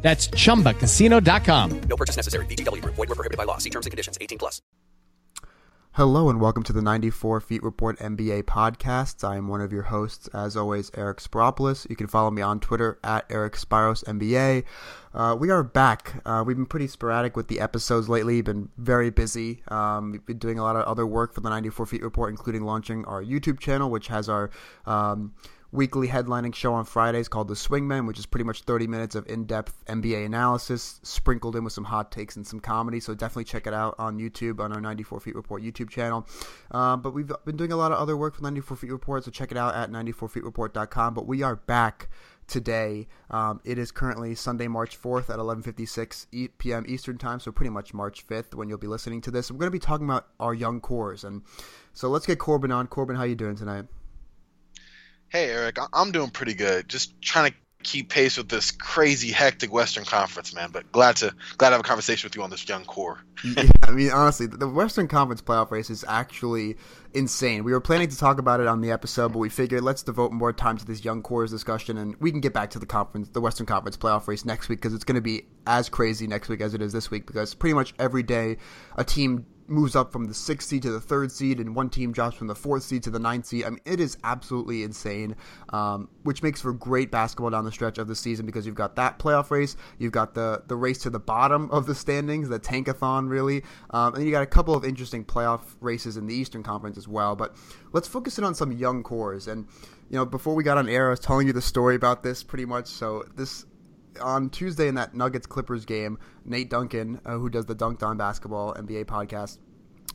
That's chumbacasino.com. No purchase necessary. VGW Group. Void were prohibited by law. See terms and conditions. 18 plus. Hello and welcome to the 94 Feet Report NBA podcast. I am one of your hosts, as always, Eric Spyropoulos. You can follow me on Twitter at Eric Spyros NBA. Uh, we are back. Uh, we've been pretty sporadic with the episodes lately. Been very busy. Um, we've been doing a lot of other work for the 94 Feet Report, including launching our YouTube channel, which has our um, weekly headlining show on Fridays called The Swingmen, which is pretty much 30 minutes of in depth NBA analysis sprinkled in with some hot takes and some comedy. So definitely check it out on YouTube on our 94 Feet Report YouTube channel. Uh, but we've been doing a lot of other work for 94 Feet Report, so check it out at 94feetreport.com. But we are back today. Um, it is currently Sunday, March 4th at 11:56 p.m. Eastern Time, so pretty much March 5th when you'll be listening to this. We're going to be talking about our young cores, and so let's get Corban on. Corban, how you doing tonight? Hey Eric, I'm doing pretty good. Just trying to keep pace with this crazy hectic Western Conference, man. But glad to glad to have a conversation with you on this young core. yeah, I mean, honestly, the Western Conference playoff race is actually insane. We were planning to talk about it on the episode, but we figured let's devote more time to this young cores discussion, and we can get back to the conference, the Western Conference playoff race next week because it's going to be as crazy next week as it is this week because pretty much every day a team moves up from the sixth seed to the third seed, and one team drops from the fourth seed to the ninth seed. I mean, it is absolutely insane, um, which makes for great basketball down the stretch of the season because you've got that playoff race, you've got the the race to the bottom of the standings, the tankathon, really, um, and you got a couple of interesting playoff races in the Eastern Conference as well. But let's focus in on some young cores and. You know, before we got on air, I was telling you the story about this pretty much. So this on Tuesday in that Nuggets Clippers game, Nate Duncan, uh, who does the Dunked On Basketball NBA podcast,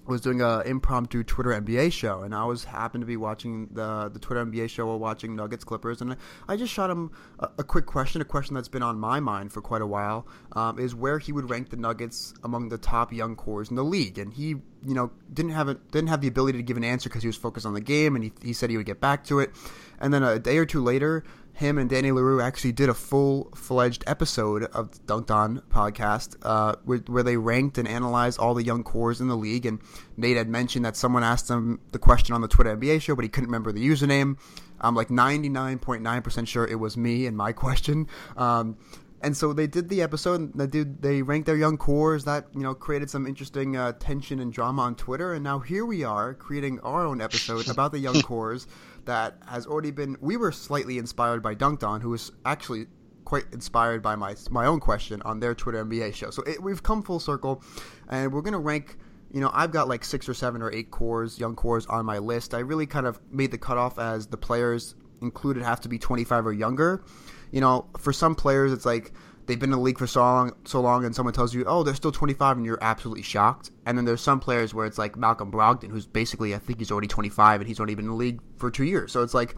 was doing a impromptu Twitter NBA show, and I was happened to be watching the the Twitter NBA show while watching Nuggets Clippers, and I just shot him a, a quick question, a question that's been on my mind for quite a while, um, is where he would rank the Nuggets among the top young cores in the league, and he you know didn't have a, didn't have the ability to give an answer because he was focused on the game, and he, he said he would get back to it, and then a day or two later him and Danny Leroux actually did a full fledged episode of the Dunked On podcast uh, where, where, they ranked and analyzed all the young cores in the league. And Nate had mentioned that someone asked him the question on the Twitter NBA show, but he couldn't remember the username. I'm like 99.9% sure it was me and my question. Um, and so they did the episode. And they did they ranked their young cores. That you know created some interesting uh, tension and drama on Twitter. And now here we are creating our own episode about the young cores that has already been. We were slightly inspired by Dunked On, who was actually quite inspired by my my own question on their Twitter NBA show. So it, we've come full circle, and we're gonna rank. You know, I've got like six or seven or eight cores, young cores on my list. I really kind of made the cutoff as the players included have to be 25 or younger. You know, for some players, it's like they've been in the league for so long, so long, and someone tells you, "Oh, they're still 25," and you're absolutely shocked. And then there's some players where it's like Malcolm Brogdon, who's basically, I think he's already 25, and he's only been in the league for two years. So it's like,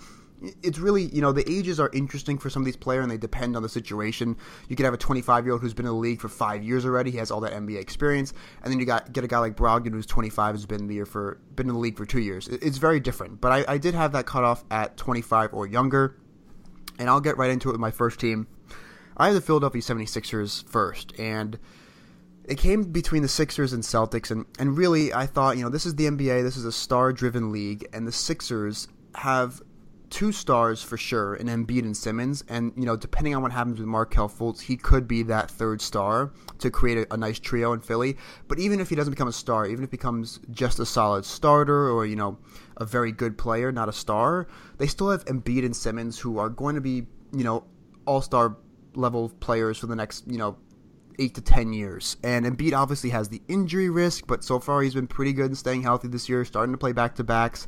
it's really, you know, the ages are interesting for some of these players, and they depend on the situation. You could have a 25 year old who's been in the league for five years already; he has all that NBA experience, and then you got get a guy like Brogdon who's 25, has been in the year for been in the league for two years. It's very different. But I, I did have that cutoff at 25 or younger, and I'll get right into it with my first team. I have the Philadelphia 76ers first, and it came between the Sixers and Celtics, and, and really I thought, you know, this is the NBA, this is a star driven league, and the Sixers have two stars for sure in Embiid and Simmons, and you know, depending on what happens with Markelle Fultz, he could be that third star to create a, a, nice trio in Philly. But even if he doesn't become a star, even if he becomes just a solid starter or you know a very good player, not a star, they still have Embiid and Simmons who are going to be you know all star level of players for the next, you know, eight to ten years. And Embiid obviously has the injury risk, but so far he's been pretty good in staying healthy this year, starting to play back to backs,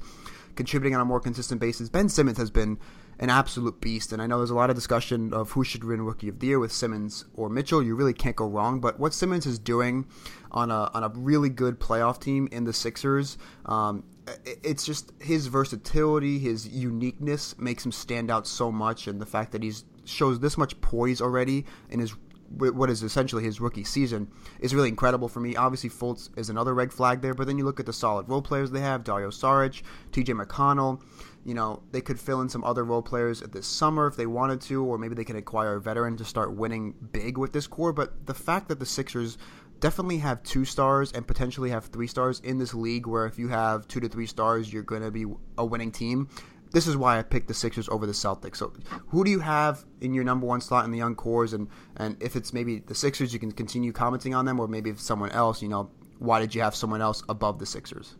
contributing on a more consistent basis. Ben Simmons has been an absolute beast, and I know there's a lot of discussion of who should win Rookie of the Year with Simmons or Mitchell. You really can't go wrong. But what Simmons is doing on a on a really good playoff team in the Sixers, um, it's just his versatility, his uniqueness makes him stand out so much, and the fact that he's shows this much poise already in his what is essentially his rookie season is really incredible for me. Obviously, Fultz is another red flag there, but then you look at the solid role players they have: Dario Saric, T.J. McConnell. You know, they could fill in some other role players this summer if they wanted to, or maybe they can acquire a veteran to start winning big with this core. But the fact that the Sixers definitely have two stars and potentially have three stars in this league, where if you have two to three stars, you're going to be a winning team this is why I picked the Sixers over the Celtics. So, who do you have in your number one slot in the young cores? And and if it's maybe the Sixers, you can continue commenting on them, or maybe if someone else, you know, why did you have someone else above the Sixers?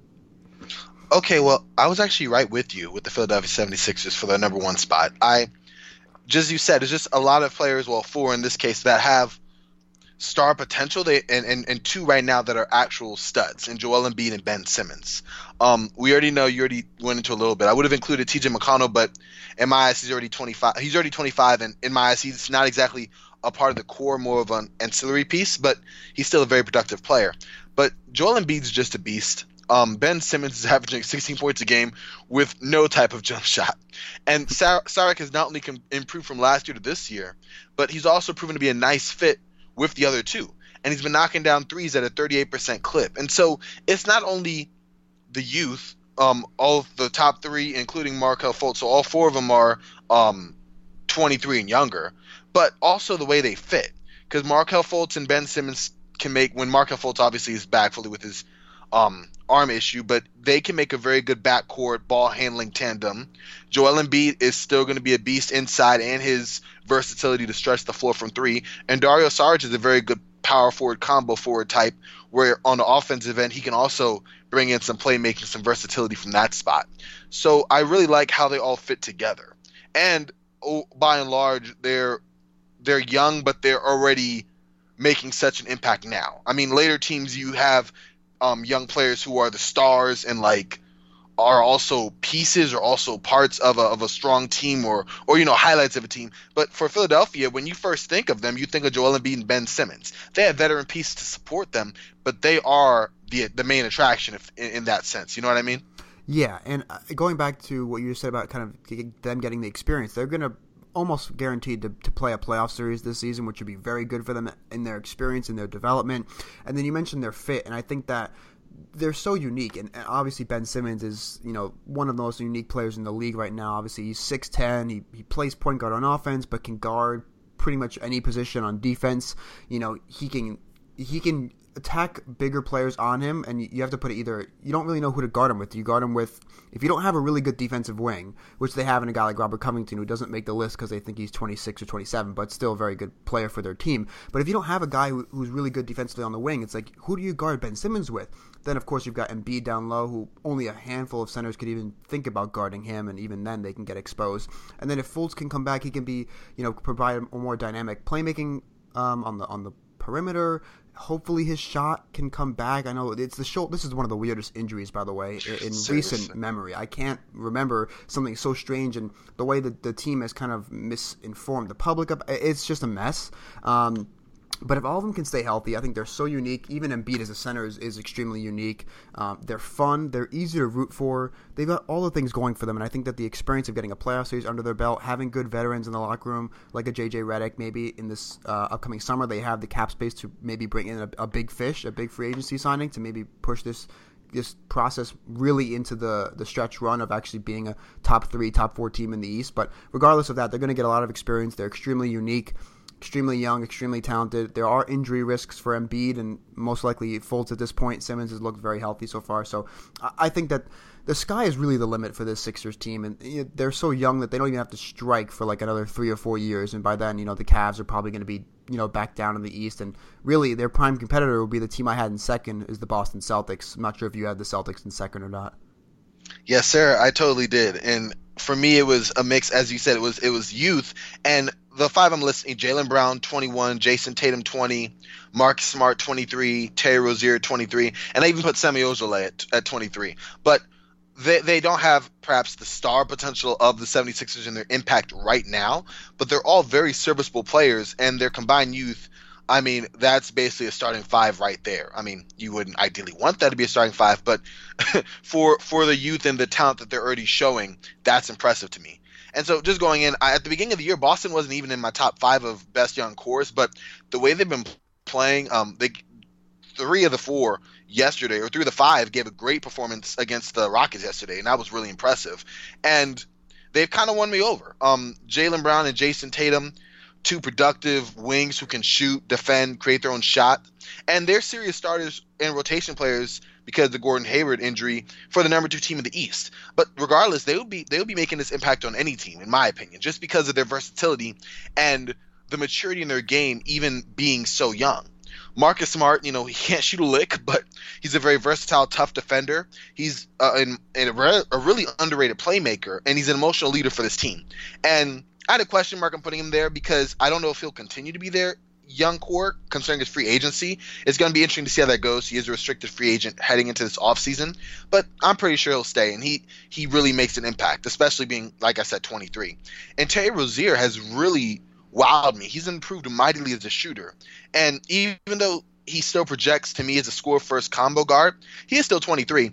Okay, well, I was actually right with you with the Philadelphia 76ers for their number one spot. I, just as you said, it's just a lot of players, well, four in this case, that have star potential. They and, and, and two right now that are actual studs, and Joel Embiid and Ben Simmons. Um, we already know you already went into a little bit. I would have included T.J. McConnell, but in my eyes, he's already 25. He's already 25, and in my eyes, he's not exactly a part of the core, more of an ancillary piece, but he's still a very productive player. But Joel Embiid's just a beast. Um, ben Simmons is averaging 16 points a game with no type of jump shot. And Sar- Saric has not only com- improved from last year to this year, but he's also proven to be a nice fit with the other two. And he's been knocking down threes at a 38% clip. And so it's not only the youth, um, all the top three, including Markelle Fultz, so all four of them are um, 23 and younger, but also the way they fit. Because Markelle Fultz and Ben Simmons can make, when Markelle Fultz obviously is back fully with his um, arm issue, but they can make a very good backcourt ball handling tandem. Joel Embiid is still going to be a beast inside and his versatility to stretch the floor from three. And Dario Saric is a very good power forward combo forward type where on the offensive end he can also bring in some playmaking, some versatility from that spot. So I really like how they all fit together. And oh, by and large, they're they're young, but they're already making such an impact now. I mean, later teams you have um, young players who are the stars and like are also pieces or also parts of a, of a strong team or or you know highlights of a team. But for Philadelphia, when you first think of them, you think of Joel Embiid and Ben Simmons. They have veteran pieces to support them, but they are the the main attraction if, in, in that sense. You know what I mean? Yeah, and uh, going back to what you said about kind of them getting the experience, they're going to almost guaranteed to, to play a playoff series this season, which would be very good for them in their experience and their development. And then you mentioned their fit, and I think that they're so unique. And, obviously, Ben Simmons is you know one of the most unique players in the league right now. Obviously, he's six ten. He he plays point guard on offense, but can guard pretty much any position on defense. You know, he can he can attack bigger players on him, and you have to put it either. You don't really know who to guard him with. You guard him with if you don't have a really good defensive wing, which they have in a guy like Robert Covington, who doesn't make the list because they think he's 26 or 27, but still a very good player for their team. But if you don't have a guy who, who's really good defensively on the wing, it's like who do you guard Ben Simmons with? Then of course you've got Embiid down low, who only a handful of centers could even think about guarding him, and even then they can get exposed. And then if Fultz can come back, he can be you know provide a more dynamic playmaking um, on the on the perimeter hopefully his shot can come back. I know it's the shoulder. This is one of the weirdest injuries, by the way, in, recent memory. I can't remember something so strange, and the way that the team has kind of misinformed the public. It's just a mess. Um, but if all of them can stay healthy, I think they're so unique. Even Embiid as a center is, is extremely unique. Um, they're fun. They're easy to root for. They've got all the things going for them, and I think that the experience of getting a playoff series under their belt, having good veterans in the locker room, like a JJ Redick, maybe in this uh, upcoming summer, they have the cap space to maybe bring in a, a big fish, a big free agency signing to maybe push this this process really into the the stretch run of actually being a top three, top four team in the East. But regardless of that, they're going to get a lot of experience. They're extremely unique extremely young, extremely talented. There are injury risks for Embiid, and most likely Fultz at this point. Simmons has looked very healthy so far, so I think that the sky is really the limit for this Sixers team, and they're so young that they don't even have to strike for like another three or four years, and by then, you know, the Cavs are probably going to be you know back down in the East, and really their prime competitor will be the team I had in second is the Boston Celtics. I'm not sure if you had the Celtics in second or not. Yes, sir, I totally did, and for me it was a mix, as you said, it was it was youth and the five I'm listing: Jaylen Brown, 21, Jayson Tatum, 20, Mark Smart, 23, Terry Rozier, 23, and I even put Semi Ojeleye at, at 23. But they, they don't have perhaps the star potential of the 76ers in their impact right now, but they're all very serviceable players, and their combined youth. I mean, that's basically a starting five right there. I mean, you wouldn't ideally want that to be a starting five, but for for the youth and the talent that they're already showing, that's impressive to me. And so just going in, I, at the beginning of the year, Boston wasn't even in my top five of best young cores, but the way they've been playing, um, they three of the four yesterday, or three of the five, gave a great performance against the Rockets yesterday, and that was really impressive. And they've kind of won me over. Um, Jaylen Brown and Jayson Tatum, two productive wings who can shoot, defend, create their own shot, and they're serious starters and rotation players because of the Gordon Hayward injury for the number two team in the East. But regardless, they would be they would be making this impact on any team, in my opinion, just because of their versatility and the maturity in their game, even being so young. Marcus Smart, you know, he can't shoot a lick, but he's a very versatile, tough defender. He's uh, a, really underrated playmaker, and he's an emotional leader for this team. And I had a question mark on putting him there because I don't know if he'll continue to be there young core concerning his free agency. It's going to be interesting to see how that goes. He is a restricted free agent heading into this offseason, but I'm pretty sure he'll stay, and he he really makes an impact, especially being, like I said, 23. And Terry Rozier has really wowed me. He's improved mightily as a shooter, and even though he still projects to me as a score first combo guard, he is still 23.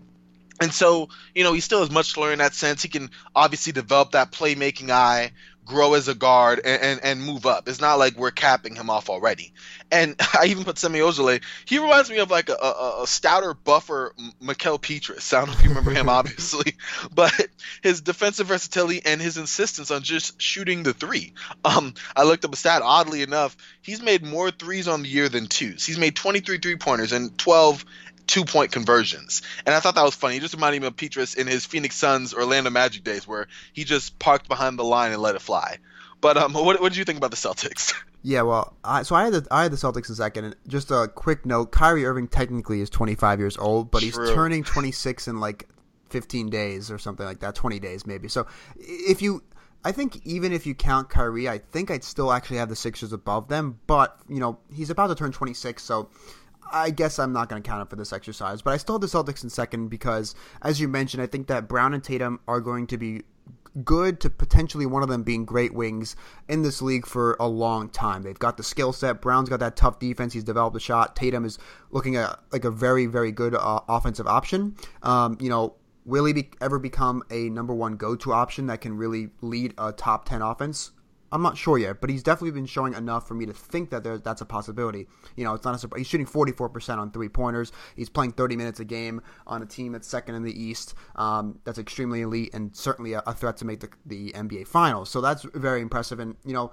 And so, you know, he still has much to learn in that sense. He can obviously develop that playmaking eye, grow as a guard and, and, and, move up. It's not like we're capping him off already. And I even put Semi Ojeleye. He reminds me of like a, a, a stouter, buffer Mickael Pietrus. I don't know if you remember him, obviously, but his defensive versatility and his insistence on just shooting the three. Um, I looked up a stat. Oddly enough, he's made more threes on the year than twos. He's made 23 three pointers and 12 two point conversions. And I thought that was funny. He just reminded me of Pietrus in his Phoenix Suns Orlando Magic days where he just parked behind the line and let it fly. But um, what, what did you think about the Celtics? Yeah, well, I, so I had the I had the Celtics in second. And just a quick note: Kyrie Irving technically is 25 years old, but True. he's turning 26 in like 15 days or something like that, 20 days maybe. So if you I think even if you count Kyrie, I think I'd still actually have the Sixers above them. But you know, he's about to turn 26, so I guess I'm not going to count it for this exercise, but I still have the Celtics in second because, as you mentioned, I think that Brown and Tatum are going to be good to potentially one of them being great wings in this league for a long time. They've got the skill set. Brown's got that tough defense. He's developed a shot. Tatum is looking at like a very, very good uh, offensive option. Um, you know, will he be, ever become a number one go to option that can really lead a top 10 offense? I'm not sure yet, but he's definitely been showing enough for me to think that there, that's a possibility. You know, it's not a surprise. He's shooting 44% on three pointers. He's playing 30 minutes a game on a team that's second in the East. Um, that's extremely elite and certainly a, a threat to make the, the NBA Finals. So that's very impressive. And, you know,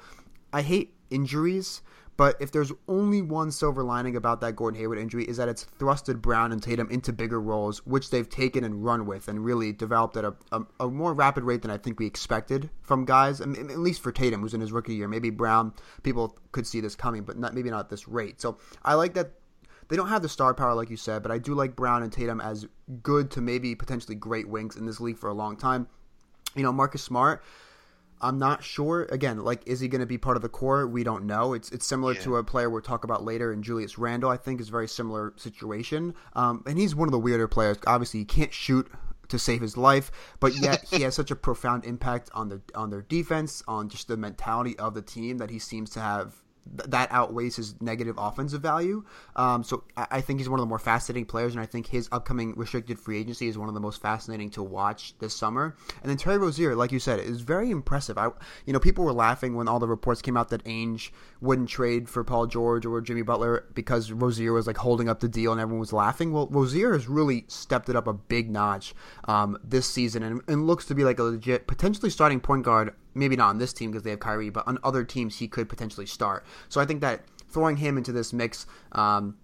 I hate injuries but if there's only one silver lining about that Gordon Hayward injury is that it's thrusted Brown and Tatum into bigger roles, which they've taken and run with and really developed at a, a, a more rapid rate than I think we expected from guys. I mean, at least for Tatum, who's in his rookie year. Maybe Brown, people could see this coming, but not, maybe not this rate. So I like that they don't have the star power like you said, but I do like Brown and Tatum as good to maybe potentially great wings in this league for a long time. You know, Marcus Smart I'm not sure. Again, like, is he going to be part of the core? We don't know. It's it's similar yeah. to a player we'll talk about later, and Julius Randle. I think is a very similar situation. Um, and he's one of the weirder players. Obviously, he can't shoot to save his life, but yet he has such a profound impact on the on their defense, on just the mentality of the team that he seems to have that outweighs his negative offensive value. Um, so I think he's one of the more fascinating players, and I think his upcoming restricted free agency is one of the most fascinating to watch this summer. And then Terry Rozier, like you said, is very impressive. I, you know, people were laughing when all the reports came out that Ainge wouldn't trade for Paul George or Jimmy Butler because Rozier was like holding up the deal, and everyone was laughing. Well, Rozier has really stepped it up a big notch um, this season, and, and looks to be like a legit, potentially starting point guard maybe not on this team because they have Kyrie, but on other teams he could potentially start. So I think that throwing him into this mix um,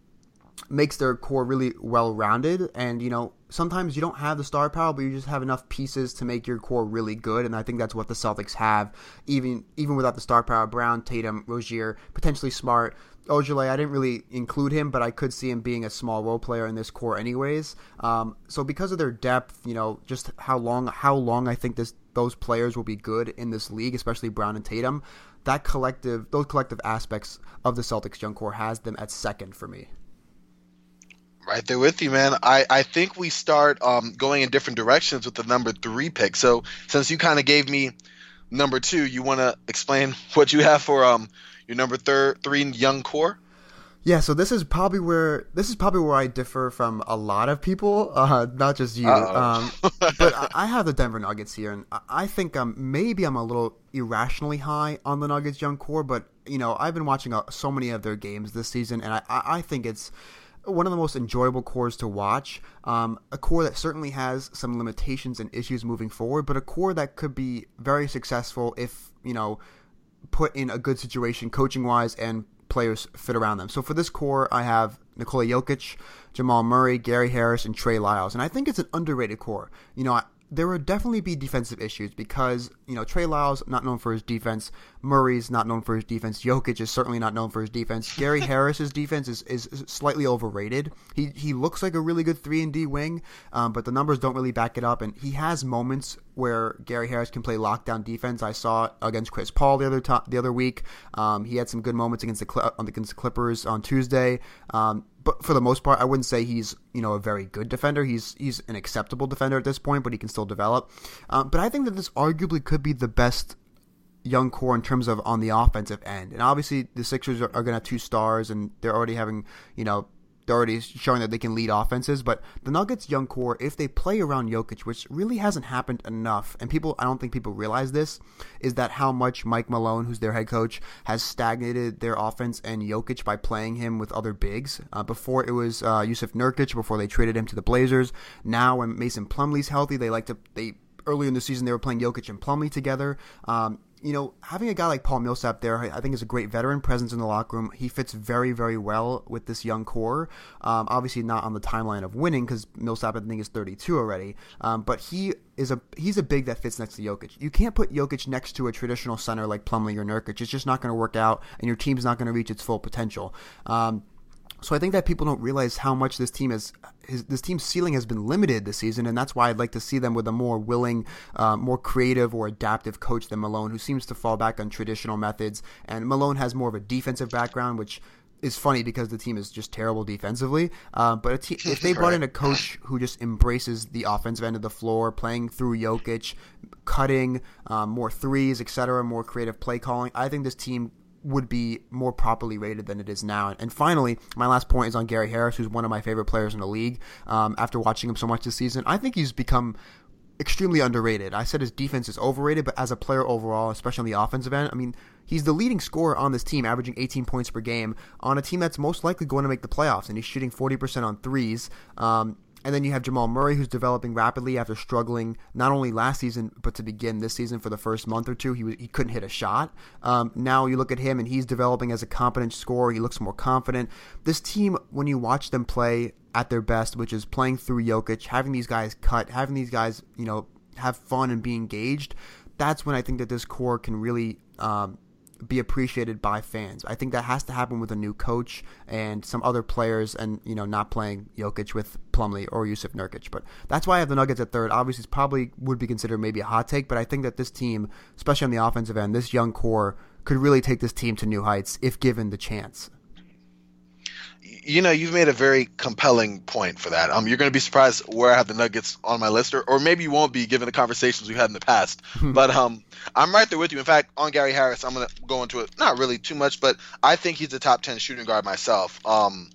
makes their core really well rounded. And you know, sometimes you don't have the star power, but you just have enough pieces to make your core really good. And I think that's what the Celtics have, even even without the star power. Brown, Tatum, Rozier, potentially Smart. Ojeleye, I didn't really include him, but I could see him being a small role player in this core, anyways. Um, so because of their depth, you know, just how long how long I think this those players will be good in this league, especially Brown and Tatum, that collective, those collective aspects of the Celtics young core has them at second for me. Right there with you, man. I, I think we start um, going in different directions with the number three pick. So since you kind of gave me number two, you want to explain what you have for um your number thir- three young core? Yeah, so this is probably where this is probably where I differ from a lot of people, uh, not just you. Um, but I, I have the Denver Nuggets here, and I- think um, maybe I'm a little irrationally high on the Nuggets young core. But you know, I've been watching uh, so many of their games this season, and I, I I think it's one of the most enjoyable cores to watch. Um, a core that certainly has some limitations and issues moving forward, but a core that could be very successful if you know put in a good situation coaching wise and players fit around them. So for this core, I have Nikola Jokic, Jamal Murray, Gary Harris, and Trey Lyles, and I think it's an underrated core. You know, I, there would definitely be defensive issues because you know Trey Lyles not known for his defense, Murray's not known for his defense, Jokic is certainly not known for his defense. Gary Harris's defense is, is slightly overrated. He he looks like a really good three and D wing, um, but the numbers don't really back it up. And he has moments where Gary Harris can play lockdown defense. I saw against Chris Paul the other to- the other week. Um, he had some good moments against the Cl- against the Clippers on Tuesday. Um, but for the most part, I wouldn't say he's you know a very good defender. He's he's an acceptable defender at this point, but he can still develop. Um, but I think that this arguably could be the best young core in terms of on the offensive end. And obviously, the Sixers are, are going to have two stars, and they're already having you know they're already showing that they can lead offenses. But the Nuggets' young core, if they play around Jokic, which really hasn't happened enough, and people, I don't think people realize this, is that how much Mike Malone, who's their head coach, has stagnated their offense and Jokic by playing him with other bigs. Uh, before it was uh, Jusuf Nurkic, before they traded him to the Blazers. Now, when Mason Plumlee's healthy, they like to they earlier in the season they were playing Jokic and Plumlee together. Um, you know, having a guy like Paul Millsap there, I think is a great veteran presence in the locker room. He fits very, very well with this young core. Um, obviously, not on the timeline of winning because Millsap, I think, is 32 already. Um, but he is a he's a big that fits next to Jokic. You can't put Jokic next to a traditional center like Plumlee or Nurkic. It's just not going to work out, and your team's not going to reach its full potential. Um, so I think that people don't realize how much this team is. His, this team's ceiling has been limited this season, and that's why I'd like to see them with a more willing, uh, more creative or adaptive coach than Malone, who seems to fall back on traditional methods. And Malone has more of a defensive background, which is funny because the team is just terrible defensively. Uh, but te- if they brought in a coach who just embraces the offensive end of the floor, playing through Jokic, cutting um, more threes, etc., more creative play calling, I think this team would be more properly rated than it is now. And finally, my last point is on Gary Harris, who's one of my favorite players in the league. Um, after watching him so much this season, I think he's become extremely underrated. I said his defense is overrated, but as a player overall, especially on the offensive end, I mean, he's the leading scorer on this team, averaging 18 points per game on a team that's most likely going to make the playoffs, and he's shooting 40% on threes. Um, and then you have Jamal Murray, who's developing rapidly after struggling not only last season but to begin this season for the first month or two. He was, he couldn't hit a shot. Um, now you look at him and he's developing as a competent scorer. He looks more confident. This team, when you watch them play at their best, which is playing through Jokic, having these guys cut, having these guys you know have fun and be engaged, that's when I think that this core can really um, be appreciated by fans. I think that has to happen with a new coach and some other players, and you know, not playing Jokic with Plumlee or Jusuf Nurkic. But that's why I have the Nuggets at third. Obviously, it's probably would be considered maybe a hot take, but I think that this team, especially on the offensive end, this young core could really take this team to new heights if given the chance. You know, you've made a very compelling point for that. Um, you're going to be surprised where I have the Nuggets on my list, or, or maybe you won't be given the conversations we've had in the past. but um, I'm right there with you. In fact, on Gary Harris, I'm going to go into it not really too much, but I think he's a top ten shooting guard myself. Um,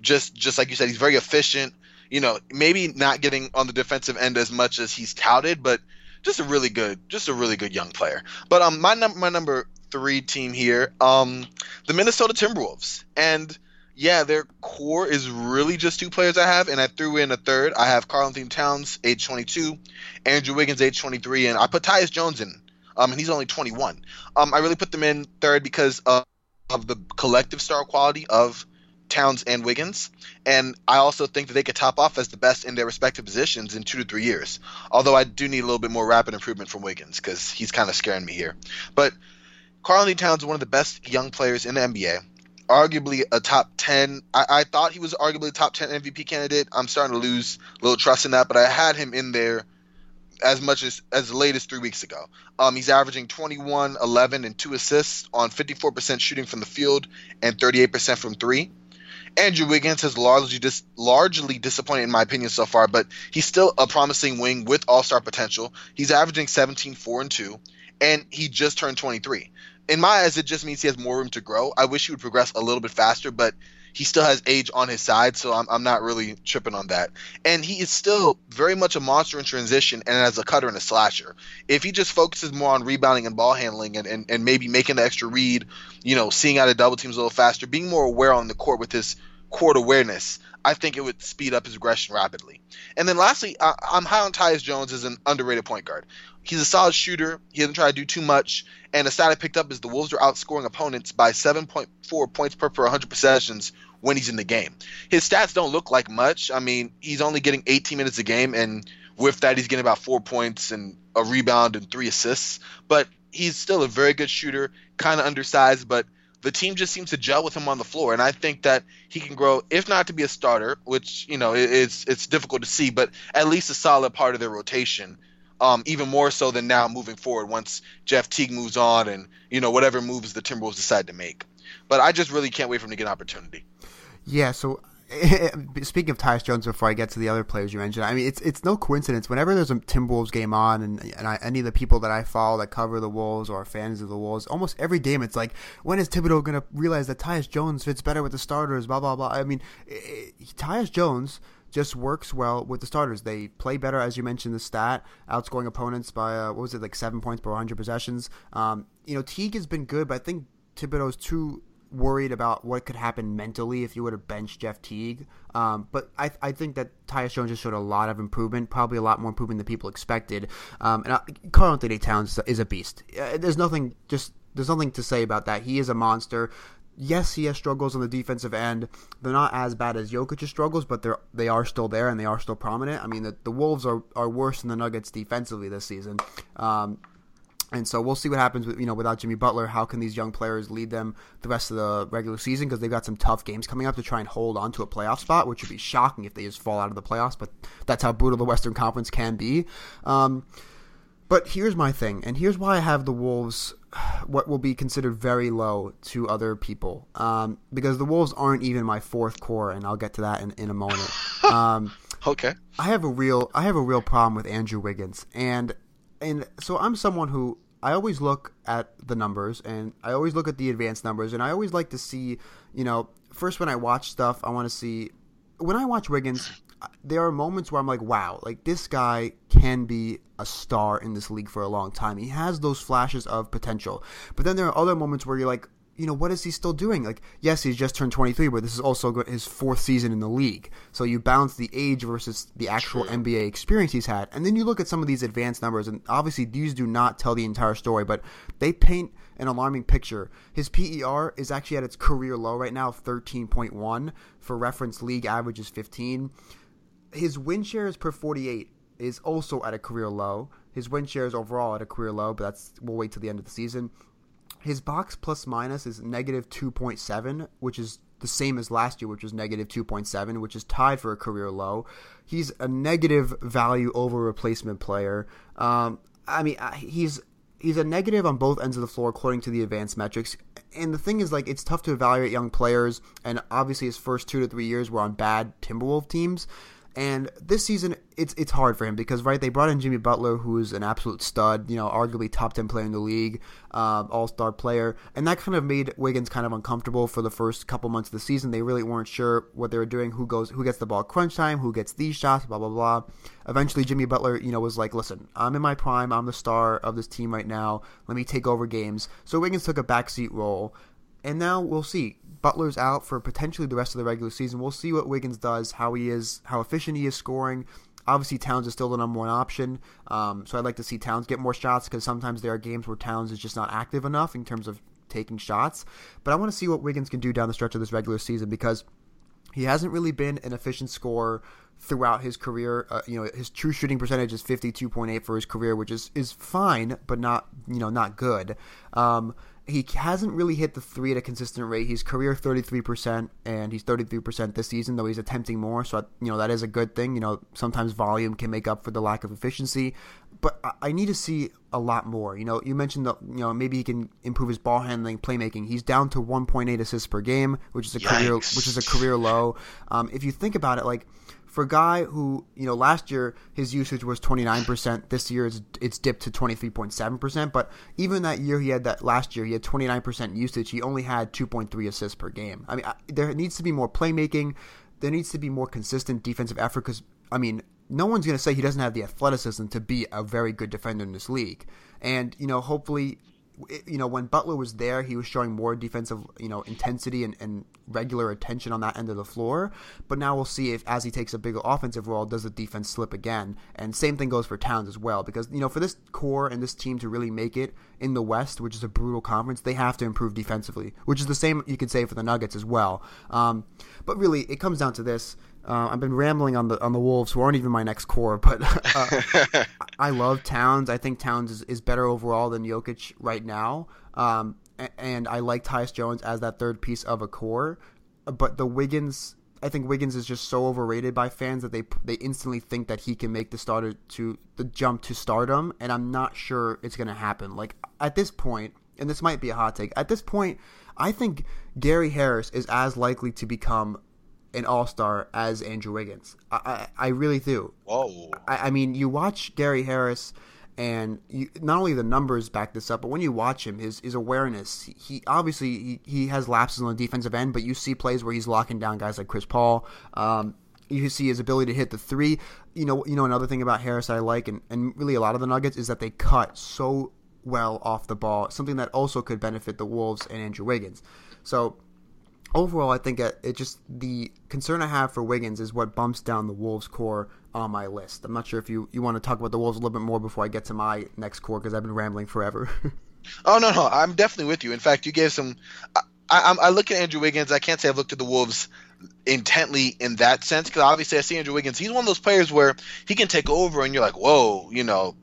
just just like you said, he's very efficient. You know, maybe not getting on the defensive end as much as he's touted, but just a really good, just a really good young player. But um, my number my number three team here, um, the Minnesota Timberwolves, and yeah, their core is really just two players I have, and I threw in a third. I have Karl-Anthony Towns, age 22, Andrew Wiggins, age 23, and I put Tyus Jones in, um, and he's only 21. Um, I really put them in third because of, of the collective star quality of Towns and Wiggins, and I also think that they could top off as the best in their respective positions in two to three years. Although I do need a little bit more rapid improvement from Wiggins because he's kind of scaring me here. But Karl-Anthony Towns is one of the best young players in the NBA arguably a top 10 I, I, thought he was arguably a top 10 mvp candidate. I'm starting to lose a little trust in that but i had him in there as much as as late as three weeks ago. Um, he's averaging 21 11 and 2 assists on 54% shooting from the field and 38% from three. Andrew wiggins has largely dis- largely disappointed in my opinion so far but he's still a promising wing with all-star potential. He's averaging 17 4 and 2 and he just turned 23 in my eyes, it just means he has more room to grow. I wish he would progress a little bit faster, but he still has age on his side, so I'm, I'm not really tripping on that. And he is still very much a monster in transition and as a cutter and a slasher. If he just focuses more on rebounding and ball handling and, and, and maybe making the extra read, you know, seeing out of double teams a little faster, being more aware on the court with his court awareness, I think it would speed up his aggression rapidly. And then lastly, I, I'm high on Tyus Jones as an underrated point guard. He's a solid shooter. He doesn't try to do too much. And a stat I picked up is the Wolves are outscoring opponents by 7.4 points per, per 100 possessions when he's in the game. His stats don't look like much. I mean, he's only getting 18 minutes a game, and with that, he's getting about four points and a rebound and three assists. But he's still a very good shooter, kind of undersized, but the team just seems to gel with him on the floor, and I think that he can grow, if not to be a starter, which you know it's it's difficult to see, but at least a solid part of their rotation. Um, even more so than now moving forward once Jeff Teague moves on and you know whatever moves the Timberwolves decide to make. But I just really can't wait for him to get an opportunity. Yeah, so speaking of Tyus Jones, before I get to the other players you mentioned, I mean it's it's no coincidence. Whenever there's a Timberwolves game on, and and I, any of the people that I follow that cover the Wolves or fans of the Wolves, almost every game it's like, when is Thibodeau going to realize that Tyus Jones fits better with the starters? Blah blah blah. I mean, it, Tyus Jones just works well with the starters. They play better, as you mentioned, the stat, outscoring opponents by uh, what was it like seven points per 100 possessions. Um, you know, Teague has been good, but I think Thibodeau's too worried about what could happen mentally if you would have benched Jeff Teague. Um, but I, I think that Tyus Jones just showed a lot of improvement, probably a lot more improvement than people expected. Um, and I, Karl Anthony Towns is a beast. Uh, there's nothing just there's nothing to say about that. He is a monster. Yes, he has struggles on the defensive end. They're not as bad as Jokic's struggles, but they're they are still there and they are still prominent. I mean, the, the Wolves are, are worse than the Nuggets defensively this season. Um, and so we'll see what happens with you know without Jimmy Butler. How can these young players lead them the rest of the regular season? Because they've got some tough games coming up to try and hold on to a playoff spot, which would be shocking if they just fall out of the playoffs. But that's how brutal the Western Conference can be. Um, but here's my thing, and here's why I have the Wolves what will be considered very low to other people, um, because the Wolves aren't even my fourth core, and I'll get to that in, in a moment. Um, okay. I have a real I have a real problem with Andrew Wiggins, and and so I'm someone who I always look at the numbers and I always look at the advanced numbers and I always like to see, you know, first when I watch stuff, I want to see when I watch Wiggins, there are moments where I'm like, wow, like this guy can be a star in this league for a long time. He has those flashes of potential. But then there are other moments where you're like, you know, what is he still doing? Like, yes, he's just turned 23, but this is also his fourth season in the league. So you balance the age versus the actual True. NBA experience he's had. And then you look at some of these advanced numbers, and obviously these do not tell the entire story, but they paint an alarming picture. His PER is actually at its career low right now 13.1. For reference, league average is 15. His win share is per 48 is also at a career low. His win shares overall at a career low, but that's we'll wait till the end of the season. His box plus minus is negative 2.7, which is the same as last year, which was negative 2.7, which is tied for a career low. He's a negative value over replacement player. Um, I mean, he's he's a negative on both ends of the floor according to the advanced metrics. And the thing is, like, it's tough to evaluate young players, and obviously his first two to three years were on bad Timberwolf teams. And this season, it's it's hard for him because right they brought in Jimmy Butler, who's an absolute stud, you know, arguably top ten player in the league, uh, All Star player, and that kind of made Wiggins kind of uncomfortable for the first couple months of the season. They really weren't sure what they were doing, who goes, who gets the ball crunch time, who gets these shots, blah blah blah. Eventually, Jimmy Butler, you know, was like, "Listen, I'm in my prime. I'm the star of this team right now. Let me take over games." So Wiggins took a backseat role, and now we'll see. Butler's out for potentially the rest of the regular season. We'll see what Wiggins does, how he is, how efficient he is scoring. Obviously, Towns is still the number one option, um, so I'd like to see Towns get more shots because sometimes there are games where Towns is just not active enough in terms of taking shots. But I want to see what Wiggins can do down the stretch of this regular season because he hasn't really been an efficient scorer throughout his career. Uh, you know, his true shooting percentage is 52.8 for his career, which is is fine, but not you know not good. Um, he hasn't really hit the three at a consistent rate. He's career 33%, and he's 33% this season, though he's attempting more. So, you know, that is a good thing. You know, sometimes volume can make up for the lack of efficiency. But I need to see a lot more. You know, you mentioned that, you know, maybe he can improve his ball handling, playmaking. He's down to 1.8 assists per game, which is a Yikes. career, which is a career low. Um, if you think about it, like, for a guy who, you know, last year his usage was 29%. This year it's, it's dipped to 23.7%. But even that year he had that last year, he had 29% usage. He only had 2.3 assists per game. I mean, I, there needs to be more playmaking. There needs to be more consistent defensive effort because, I mean, no one's going to say he doesn't have the athleticism to be a very good defender in this league. And, you know, hopefully you know, when Butler was there, he was showing more defensive, you know, intensity and, and regular attention on that end of the floor. But now we'll see if, as he takes a bigger offensive role, does the defense slip again? And same thing goes for Towns as well, because you know, for this core and this team to really make it in the West, which is a brutal conference, they have to improve defensively, which is the same you could say for the Nuggets as well. Um, but really, it comes down to this: uh, I've been rambling on the on the Wolves, who aren't even my next core, but uh, I love Towns. I think Towns is, is better overall than Jokic right now, um, and I like Tyus Jones as that third piece of a core. But the Wiggins, I think Wiggins is just so overrated by fans that they they instantly think that he can make the starter to the jump to stardom, and I'm not sure it's going to happen. Like at this point, and this might be a hot take. At this point, I think Gary Harris is as likely to become an all star as Andrew Wiggins. I, I, I really do. Whoa. I, I, mean, you watch Gary Harris, and you, not only the numbers back this up, but when you watch him, his his awareness, he, he obviously he, he, has lapses on the defensive end, but you see plays where he's locking down guys like Chris Paul. Um, you see his ability to hit the three. You know, you know another thing about Harris I like, and, and really a lot of the Nuggets is that they cut so well off the ball. Something that also could benefit the Wolves and Andrew Wiggins. So overall, I think it, just the concern I have for Wiggins is what bumps down the Wolves core on my list. I'm not sure if you, you want to talk about the Wolves a little bit more before I get to my next core because I've been rambling forever. oh no no, I'm definitely with you. In fact, you gave some. I, I, I look at Andrew Wiggins. I can't say I've looked at the Wolves intently in that sense because obviously I see Andrew Wiggins. He's one of those players where he can take over and you're like, whoa, you know,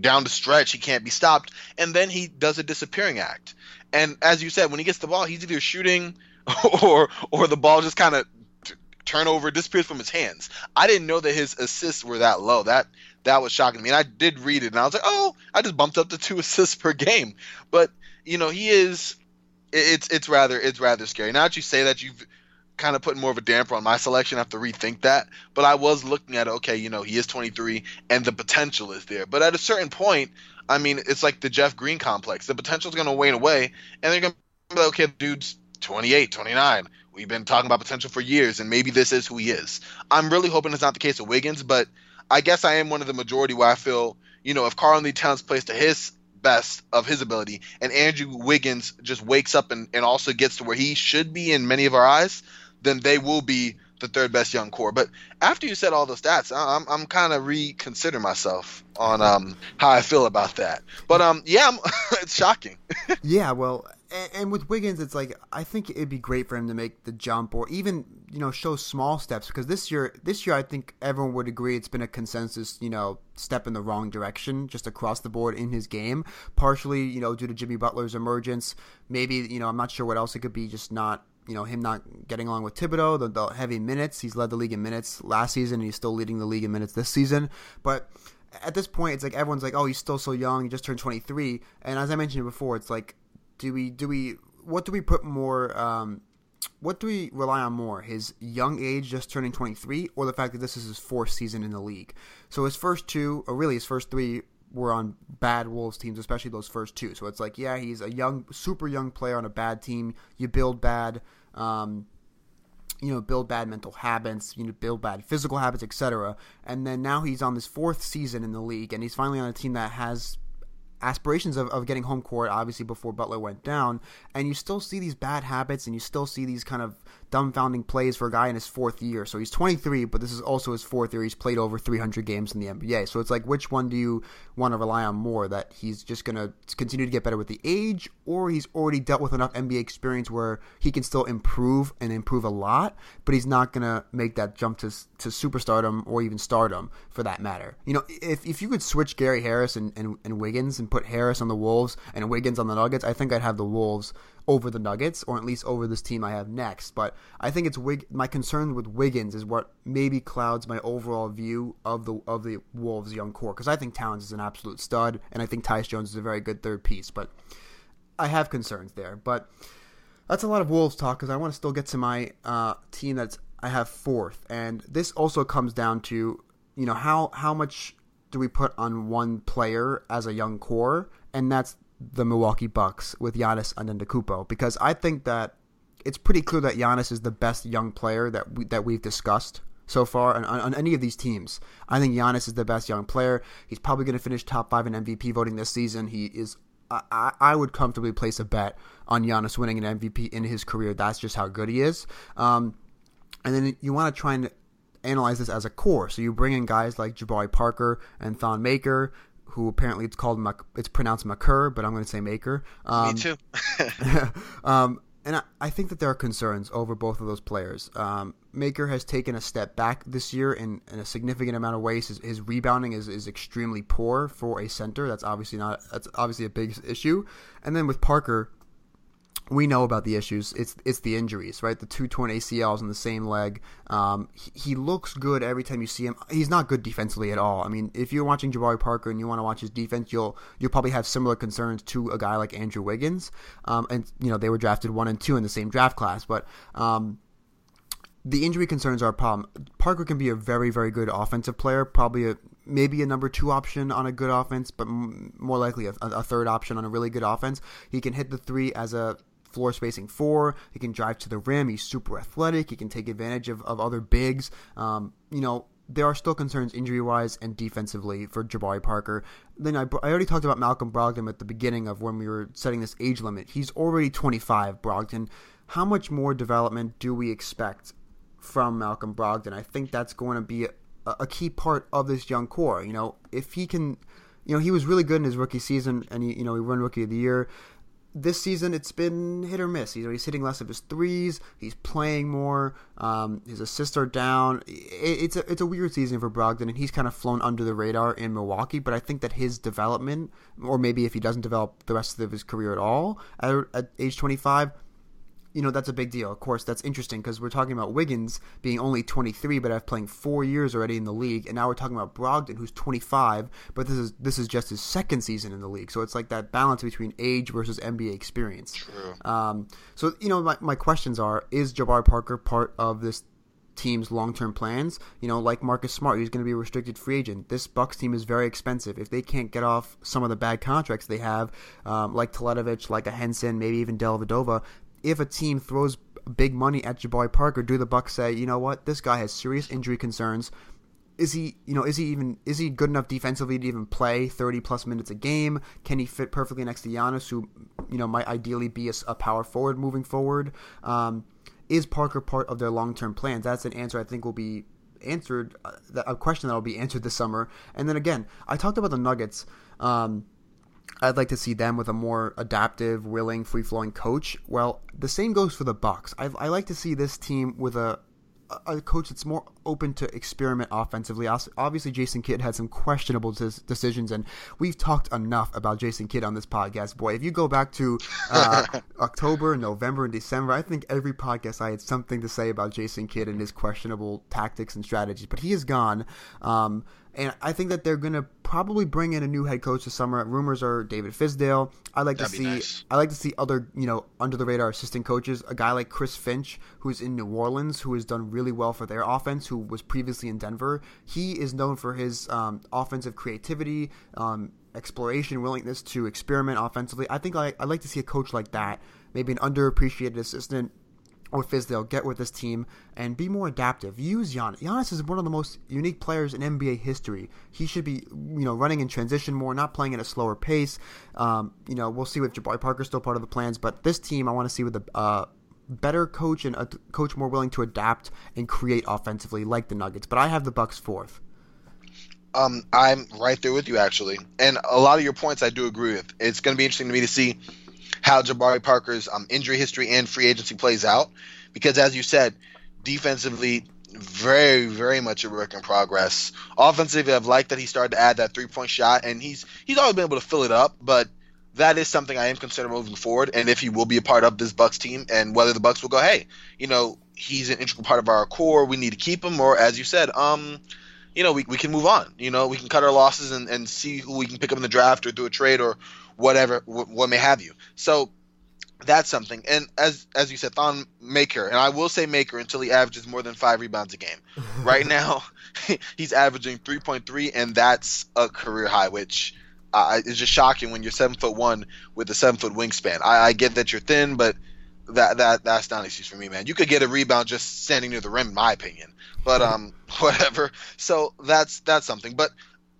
down the stretch he can't be stopped, and then he does a disappearing act. And as you said, when he gets the ball, he's either shooting or or the ball just kind of t- turnover disappears from his hands. I didn't know that his assists were that low. That that was shocking to me. And I did read it, and I was like, oh, I just bumped up to two assists per game. But you know, he is. It's it's rather it's rather scary. Now that you say that, you've kind of put more of a damper on my selection. I have to rethink that. But I was looking at. Okay, you know, he is 23, and the potential is there. But at a certain point, I mean, it's like the Jeff Green complex. The potential is going to wane away, and they're going to be like, okay, dude's 28, 29. We've been talking about potential for years, and maybe this is who he is. I'm really hoping it's not the case of Wiggins, but I guess I am one of the majority where I feel, you know, if Karl-Anthony Towns plays to his best of his ability and Andrew Wiggins just wakes up and, and also gets to where he should be in many of our eyes, then they will be the third best young core. But after you said all those stats, I'm, I'm kind of reconsidering myself on um, how I feel about that. But um, yeah, it's shocking. yeah, well, and, and, with Wiggins, it's like I think it'd be great for him to make the jump, or even you know show small steps. Because this year, this year, I think everyone would agree it's been a consensus, you know, step in the wrong direction just across the board in his game. Partially, you know, due to Jimmy Butler's emergence. Maybe you know, I'm not sure what else it could be. Just not you know him not getting along with Thibodeau, the, the heavy minutes. He's led the league in minutes last season, and he's still leading the league in minutes this season. But at this point, it's like everyone's like, "Oh, he's still so young. He just turned 23." And as I mentioned before, it's like do we do we what do we put more um, what do we rely on more his young age just turning 23 or the fact that this is his fourth season in the league? So his first two or really his first three were on bad wolves teams especially those first two. So it's like yeah he's a young super young player on a bad team. You build bad um, you know build bad mental habits you know build bad physical habits etc and then now he's on this fourth season in the league and he's finally on a team that has aspirations of, of getting home court obviously before Butler went down and you still see these bad habits and you still see these kind of dumbfounding plays for a guy in his fourth year. So he's 23, but this is also his fourth year. He's played over 300 games in the NBA. So it's like, which one do you want to rely on more? That he's just going to continue to get better with the age, or he's already dealt with enough NBA experience where he can still improve and improve a lot, but he's not going to make that jump to, to superstardom or even stardom for that matter. You know, if, if you could switch Gary Harris and, and, and Wiggins and put Harris on the Wolves and Wiggins on the Nuggets, I think I'd have the Wolves over the Nuggets, or at least over this team I have next. But I think it's Wig- my concern with Wiggins is what maybe clouds my overall view of the of the Wolves' young core because I think Towns is an absolute stud, and I think Tyus Jones is a very good third piece. But I have concerns there. But that's a lot of Wolves talk because I want to still get to my uh, team that's I have fourth, and this also comes down to you know how how much do we put on one player as a young core, and that's the Milwaukee Bucks with Giannis Antetokounmpo because I think that it's pretty clear that Giannis is the best young player that we, that we've discussed so far on, on, any of these teams. I think Giannis is the best young player. He's probably going to finish top five in MVP voting this season. He is. I, I would comfortably place a bet on Giannis winning an MVP in his career. That's just how good he is. Um, and then you want to try and analyze this as a core. So you bring in guys like Jabari Parker and Thon Maker, who apparently it's called it's pronounced Maker, but I'm going to say Maker. Um, Me too. um, and I, I, think that there are concerns over both of those players. Um, Maker has taken a step back this year in, in a significant amount of ways. His, his, rebounding is, is extremely poor for a center. That's obviously not that's obviously a big issue. And then with Parker, we know about the issues. It's it's the injuries, right? The two torn ACLs in the same leg. Um, he, he, looks good every time you see him. He's not good defensively at all. I mean, if you're watching Jabari Parker and you want to watch his defense, you'll you'll probably have similar concerns to a guy like Andrew Wiggins. Um, and you know they were drafted one and two in the same draft class, but. Um, the injury concerns are a problem. Parker can be a very, very good offensive player, probably a maybe a number two option on a good offense, but more likely a, a, third option on a really good offense. He can hit the three as a floor spacing four. He can drive to the rim. He's super athletic. He can take advantage of, of other bigs. Um, you know, there are still concerns injury wise and defensively for Jabari Parker. Then I, I already talked about Malcolm Brogdon at the beginning of when we were setting this age limit. He's already 25, Brogdon. How much more development do we expect from Malcolm Brogdon? I think that's going to be a, a key part of this young core. You know, if he can, you know, he was really good in his rookie season and he, you know, he won rookie of the year this season it's been hit or miss. He's, he's hitting less of his threes. He's playing more. Um, his assists are down. It, it's a it's a weird season for Brogdon, and he's kind of flown under the radar in Milwaukee. But I think that his development, or maybe if he doesn't develop the rest of his career at all at, at age 25, you know that's a big deal. Of course, that's interesting because we're talking about Wiggins being only 23, but I've playing four years already in the league, and now we're talking about Brogdon, who's 25, but this is this is just his second season in the league. So it's like that balance between age versus NBA experience. True. Um, so you know, my my questions are: Is Jabari Parker part of this team's long-term plans. You know, like Marcus Smart, he's going to be a restricted free agent. This Bucks team is very expensive. If they can't get off some of the bad contracts they have, um, like Teletovic, like a Henson, maybe even Dellavedova, if a team throws big money at Jabari Parker, do the Bucks say, you know what, this guy has serious injury concerns? Is he, you know, is he even is he good enough defensively to even play thirty plus minutes a game? Can he fit perfectly next to Giannis, who, you know, might ideally be a, a power forward moving forward? Um, is Parker part of their long term plans? That's an answer I think will be answered, uh, a question that will be answered this summer. And then again, I talked about the Nuggets. Um, I'd like to see them with a more adaptive, willing, free flowing coach. Well, the same goes for the Bucks. I, I like to see this team with a a coach that's more open to experiment offensively. Obviously, Jason Kidd had some questionable decisions, and we've talked enough about Jason Kidd on this podcast. Boy, if you go back to uh, October, November, and December, I think every podcast I had something to say about Jason Kidd and his questionable tactics and strategies. But he is gone. Um, and I think that they're going to probably bring in a new head coach this summer. Rumors are David Fizdale. I like That'd to see nice. I like to see other you know under the radar assistant coaches. A guy like Chris Finch, who's in New Orleans, who has done really well for their offense, who was previously in Denver. He is known for his um, offensive creativity, um, exploration, willingness to experiment offensively. I think I, I'd like to see a coach like that, maybe an underappreciated assistant or Fizdale get with this team and be more adaptive. Use Giannis. Giannis is one of the most unique players in NBA history. He should be, you know, running in transition more, not playing at a slower pace. Um, you know, we'll see with Jabari Parker still part of the plans, but this team I want to see with a uh, better coach and a coach more willing to adapt and create offensively, like the Nuggets. But I have the Bucks fourth. Um, I'm right there with you actually, and a lot of your points I do agree with. It's going to be interesting to me to see how Jabari Parker's um, injury history and free agency plays out. Because as you said, defensively, very, very much a work in progress. Offensively, I've liked that he started to add that three point shot, and he's he's always been able to fill it up. But that is something I am considering moving forward, and if he will be a part of this Bucks team, and whether the Bucks will go, hey, you know, he's an integral part of our core, we need to keep him, or as you said, um, you know, we, we can move on. You know, we can cut our losses and, and see who we can pick up in the draft or do a trade or whatever, what may have you. So that's something. And as as you said, Thon Maker, and I will say Maker until he averages more than five rebounds a game. right now, he's averaging 3.3, and that's a career high, which uh, is just shocking when you're seven foot one with a seven foot wingspan. I, I get that you're thin, but that that that's not an excuse for me, man. You could get a rebound just standing near the rim, in my opinion. But um, whatever. So that's that's something. But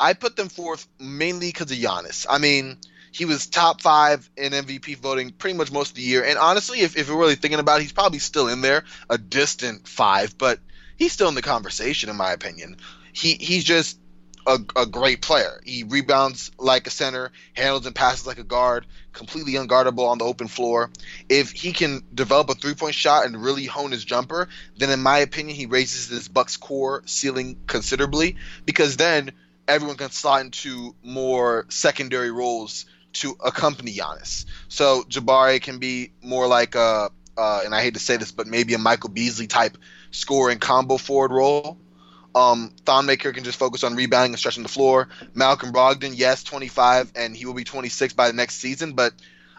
I put them forth mainly because of Giannis. I mean, he was top five in MVP voting pretty much most of the year. And honestly, if, if you're really thinking about it, he's probably still in there, a distant five, but he's still in the conversation, in my opinion. He he's just a, a great player. He rebounds like a center, handles and passes like a guard, completely unguardable on the open floor. If he can develop a three point shot and really hone his jumper, then in my opinion, he raises this Bucks core ceiling considerably because then everyone can slide into more secondary roles to accompany Giannis. So Jabari can be more like a, uh, and I hate to say this, but maybe a Michael Beasley type scoring combo forward role um, Thonmaker can just focus on rebounding and stretching the floor. Malcolm Brogdon, yes, 25, and he will be 26 by the next season. But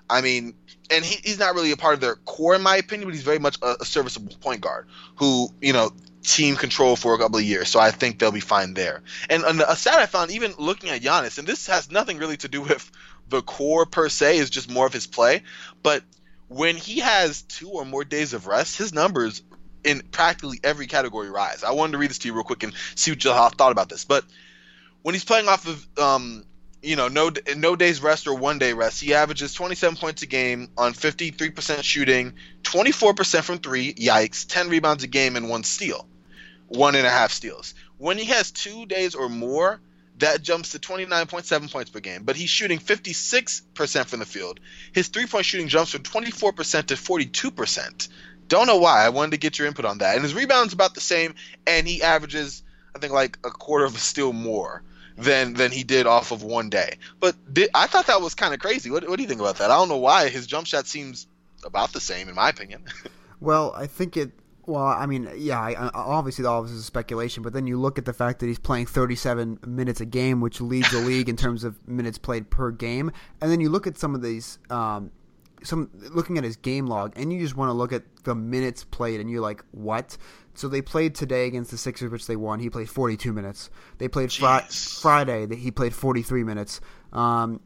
I mean, and he, he's not really a part of their core, in my opinion. But he's very much a, a serviceable point guard who, you know, team control for a couple of years. So I think they'll be fine there. And, and a stat I found, even looking at Giannis, and this has nothing really to do with the core per se, is just more of his play. But when he has two or more days of rest, his numbers in practically every category rise. I wanted to read this to you real quick and see what y'all thought about this. But when he's playing off of um, you know, no no days rest or one day rest, he averages 27 points a game on 53% shooting, 24% from three, yikes, 10 rebounds a game and one steal, one and a half steals. When he has two days or more, that jumps to 29.7 points per game. But he's shooting 56% from the field. His three point shooting jumps from 24% to 42%. Don't know why. I wanted to get your input on that. And his rebounds about the same, and he averages, I think, like a quarter of a steal more than than he did off of one day. But did, I thought that was kind of crazy. What, what do you think about that? I don't know why his jump shot seems about the same, in my opinion. well, I think it. Well, I mean, yeah, I, obviously all of this is speculation, but then you look at the fact that he's playing 37 minutes a game, which leads the league in terms of minutes played per game, and then you look at some of these um, some looking at his game log, and you just want to look at the minutes played, and you're like, what? So they played today against the Sixers, which they won. He played 42 minutes. They played fri- Friday. That he played 43 minutes. Um,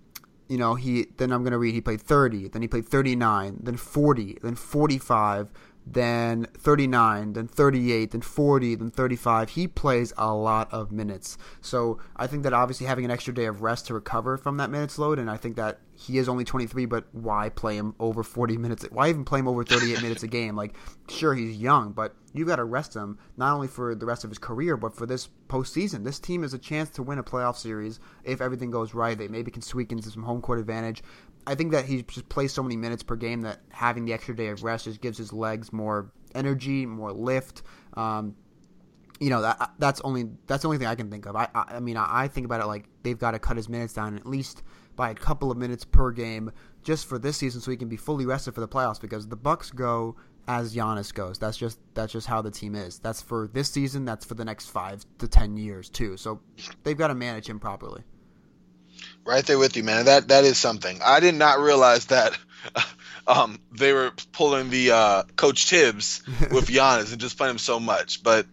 you know, he then I'm gonna read. He played 30. Then he played 39. Then 40. Then 45 then 39, then 38, then 40, then 35. He plays a lot of minutes. So I think that obviously having an extra day of rest to recover from that minutes load, and I think that he is only 23, but why play him over 40 minutes? Why even play him over 38 minutes a game? Like, sure, he's young, but you've got to rest him not only for the rest of his career, but for this postseason. This team has a chance to win a playoff series if everything goes right. They maybe can squeak into some home court advantage. I think that he just plays so many minutes per game that having the extra day of rest just gives his legs more energy, more lift. Um, you know that that's only that's the only thing I can think of. I I, I mean I, I, think about it like they've got to cut his minutes down at least by a couple of minutes per game just for this season, so he can be fully rested for the playoffs. Because the Bucks go as Giannis goes. That's just that's just how the team is. That's for this season. That's for the next five to ten years too. So they've got to manage him properly. Right there with you, man. That that is something. I did not realize that um, they were pulling the uh, Coach Thibs with Giannis and just playing him so much. But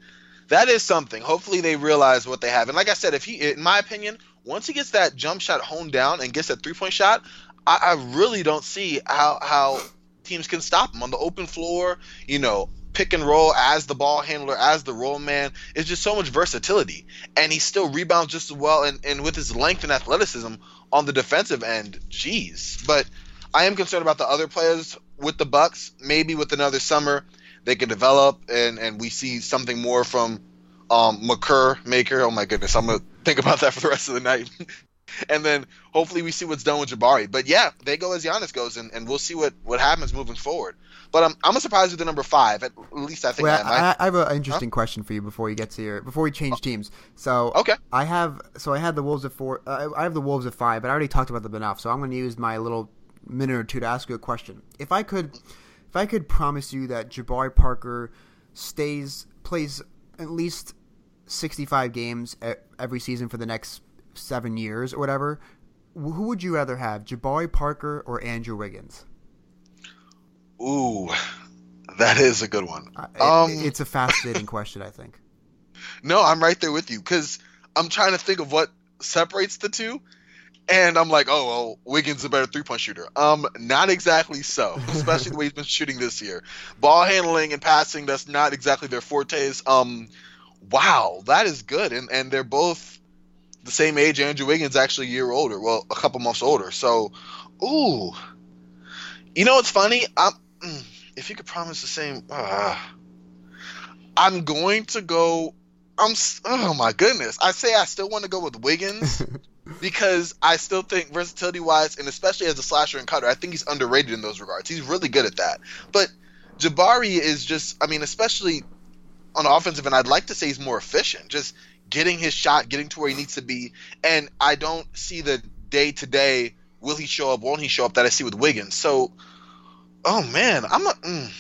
that is something. Hopefully they realize what they have. And like I said, if he, in my opinion, once he gets that jump shot honed down and gets that three point shot, I, I really don't see how how teams can stop him on the open floor. You know, pick and roll as the ball handler, as the roll man. It's just so much versatility. And he still rebounds just as well and, and with his length and athleticism on the defensive end. Jeez. But I am concerned about the other players with the Bucks. Maybe with another summer they can develop and, and we see something more from um, McCur Maker. Oh my goodness, I'm gonna think about that for the rest of the night. and then hopefully we see what's done with Jabari. But yeah, they go as Giannis goes, and, and we'll see what, what happens moving forward. But I'm I'm surprised with the number five. At least I think. Well, I, I, have an interesting huh? question for you before you get to your before we change oh. teams. So okay, I have so I had the Wolves at four. Uh, I have the Wolves at five, but I already talked about them enough. So I'm going to use my little minute or two to ask you a question. If I could, if I could promise you that Jabari Parker stays plays at least 65 games every season for the next seven years or whatever, who would you rather have, Jabari Parker or Andrew Wiggins? Ooh, that is a good one. Uh, it- Um, it's a fascinating question, I think. No, I'm right there with you because I'm trying to think of what separates the two, and I'm like, oh well, Wiggins is a better three point shooter. Um, not exactly so, especially the way he's been shooting this year. Ball handling and passing, that's not exactly their fortes. Um, wow, that is good, and and they're both the same age. Andrew Wiggins actually a year older, well, a couple months older. So, ooh, you know what's funny? I'm mm, if you could promise the same. Uh, I'm going to go. I'm. Oh my goodness! I say I still want to go with Wiggins because I still think versatility wise, and especially as a slasher and cutter, I think he's underrated in those regards. He's really good at that. But Jabari is just. I mean, especially on the offensive end, I'd like to say he's more efficient. Just getting his shot, getting to where he needs to be, and I don't see the day to day. Will he show up? Won't he show up? That I see with Wiggins. So, oh man, I'm a. Mm,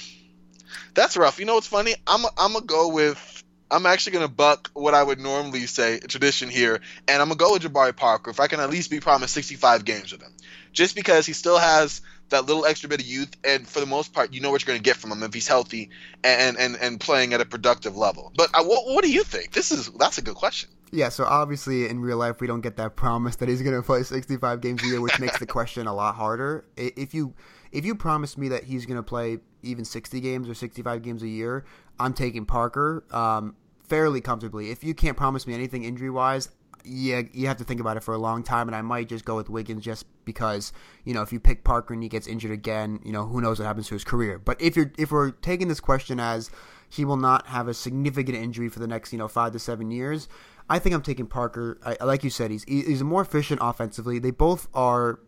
that's rough. You know what's funny? I'm a, I'm gonna go with. I'm actually gonna buck what I would normally say tradition here, and I'm gonna go with Jabari Parker if I can at least be promised 65 games with him, just because he still has that little extra bit of youth, and for the most part, you know what you're gonna get from him if he's healthy and and and playing at a productive level. But I, what what do you think? This is that's a good question. Yeah, so obviously in real life we don't get that promise that he's going to play 65 games a year, which makes the question a lot harder. If you if you promise me that he's going to play even 60 games or 65 games a year, I'm taking Parker um, fairly comfortably. If you can't promise me anything injury wise, yeah, you have to think about it for a long time, and I might just go with Wiggins just because you know if you pick Parker and he gets injured again, you know who knows what happens to his career. But if you're if we're taking this question as he will not have a significant injury for the next you know five to seven years, I think I'm taking Parker. I, like you said, he's he's more efficient offensively. They both are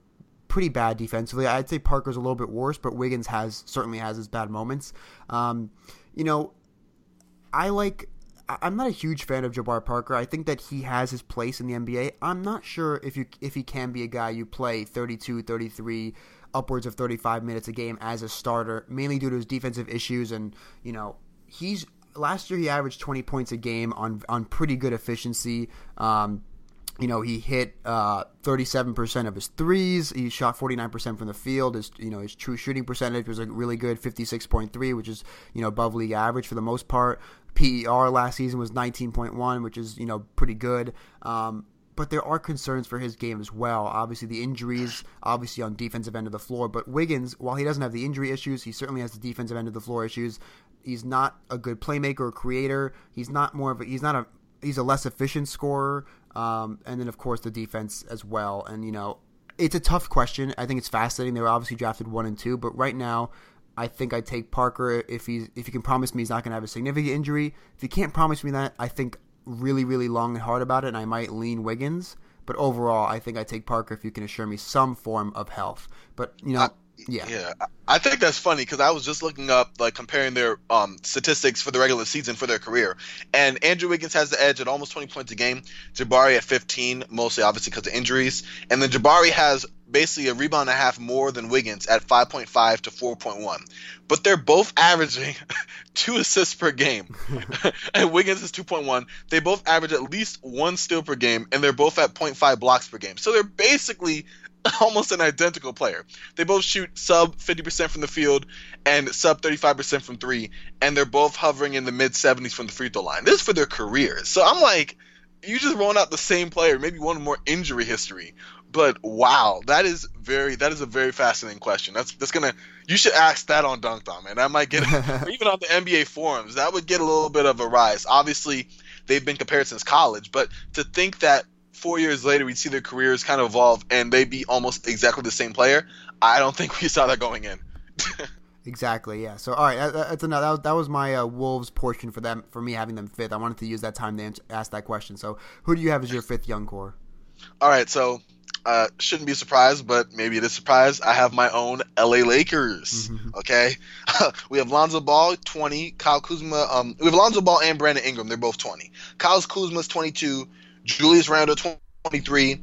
pretty bad defensively. I'd say Parker's a little bit worse, but Wiggins has certainly has his bad moments. Um, you know, I like. I'm not a huge fan of Jabari Parker. I think that he has his place in the NBA. I'm not sure if you if he can be a guy you play 32, 33, upwards of 35 minutes a game as a starter, mainly due to his defensive issues and you know he's last year he averaged 20 points a game on on pretty good efficiency. Um, you know, he hit uh, 37% of his threes. He shot 49% from the field. His, you know, his true shooting percentage was a really good 56.3, which is, you know, above league average for the most part. PER last season was 19.1, which is, you know, pretty good. Um, but there are concerns for his game as well. Obviously, the injuries, obviously on defensive end of the floor. But Wiggins, while he doesn't have the injury issues, he certainly has the defensive end of the floor issues. He's not a good playmaker or creator. He's not more of a. He's not a. He's a less efficient scorer. Um, and then of course the defense as well. And you know, it's a tough question. I think it's fascinating. They were obviously drafted one and two, but right now. I think I take Parker if he's if you can promise me he's not going to have a significant injury. If you can't promise me that, I think really, really long and hard about it, and I might lean Wiggins. But overall, I think I take Parker if you can assure me some form of health. But you know, yeah, Yeah, I- I think that's funny because I was just looking up like comparing their um, statistics for the regular season for their career, and Andrew Wiggins has the edge at almost 20 points a game. Jabari at 15, mostly obviously because of injuries, and then Jabari has basically a rebound and a half more than Wiggins at 5.5 to 4.1, but they're both averaging two assists per game, and Wiggins is 2.1. They both average at least one steal per game, and they're both at 0.5 blocks per game. So they're basically almost an identical player. They both shoot sub 50% from the field and sub 35% from three, and they're both hovering in the mid 70s from the free throw line. This is for their careers. So I'm like, you just rolling out the same player, maybe one more injury history. But wow, that is very that is a very fascinating question. That's that's gonna you should ask that on Dunked On, man. That might get even on the NBA forums. That would get a little bit of a rise. Obviously, they've been compared since college, but to think that four years later we'd see their careers kind of evolve and they'd be almost exactly the same player, I don't think we saw that going in. exactly. Yeah. So all right, that, that's another. That was, that was my uh, Wolves portion for them for me having them fifth. I wanted to use that time to answer, ask that question. So who do you have as your fifth young core? All right, so uh, shouldn't be surprised, but maybe it is a surprise. I have my own LA Lakers. Okay, we have Lonzo Ball, 20. Kyle Kuzma. Um, we have Lonzo Ball and Brandon Ingram. They're both 20. Kyle Kuzma's 22. Julius Randle, 23.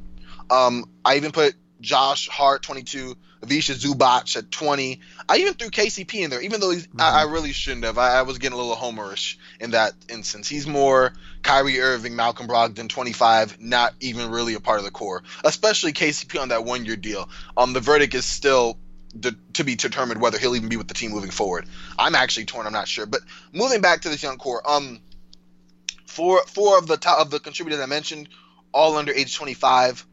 Um, I even put Josh Hart, 22. Ivica Zubac at 20. I even threw KCP in there, even though he's, I, I really shouldn't have. I, I was getting a little homerish in that instance. He's more Kyrie Irving, Malcolm Brogdon, 25, not even really a part of the core, especially KCP on that one year deal. Um, the verdict is still de- to be determined whether he'll even be with the team moving forward. I'm actually torn. I'm not sure. But moving back to this young core, um, four four of the top of the contributors I mentioned, all under age 25.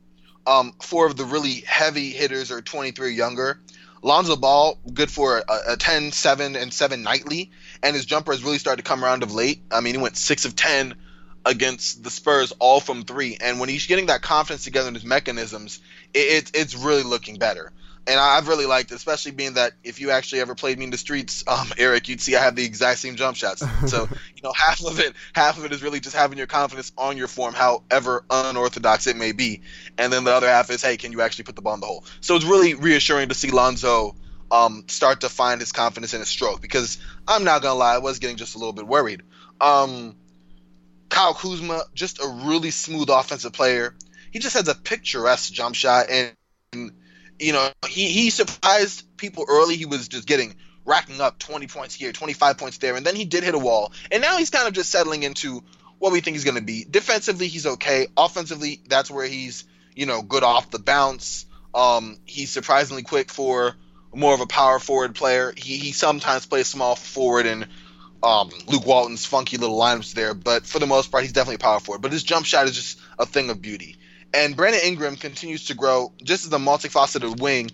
Um, four of the really heavy hitters are 23 or younger. Lonzo Ball, good for a, a 10, 7, and 7 nightly, and his jumper has really started to come around of late. I mean, he went 6 of 10 against the Spurs, all from three. And when he's getting that confidence together in his mechanisms, it, it, it's really looking better and I've really liked it, especially being that if you actually ever played me in the streets, um, Eric, you'd see I have the exact same jump shots. So you know, half of it, half of it is really just having your confidence on your form, however unorthodox it may be, and then the other half is, hey, can you actually put the ball in the hole? So it's really reassuring to see Lonzo um, start to find his confidence in his stroke because I'm not gonna lie, I was getting just a little bit worried. Um, Kyle Kuzma, just a really smooth offensive player. He just has a picturesque jump shot and you know, he, he surprised people early. He was just getting racking up 20 points here, 25 points there, and then he did hit a wall. And now he's kind of just settling into what we think he's going to be. Defensively, he's okay. Offensively, that's where he's, you know, good off the bounce. Um, he's surprisingly quick for more of a power forward player. He, he sometimes plays small forward and um, Luke Walton's funky little lineups there, but for the most part, he's definitely a power forward. But his jump shot is just a thing of beauty. And Brandon Ingram continues to grow just as a multifaceted wing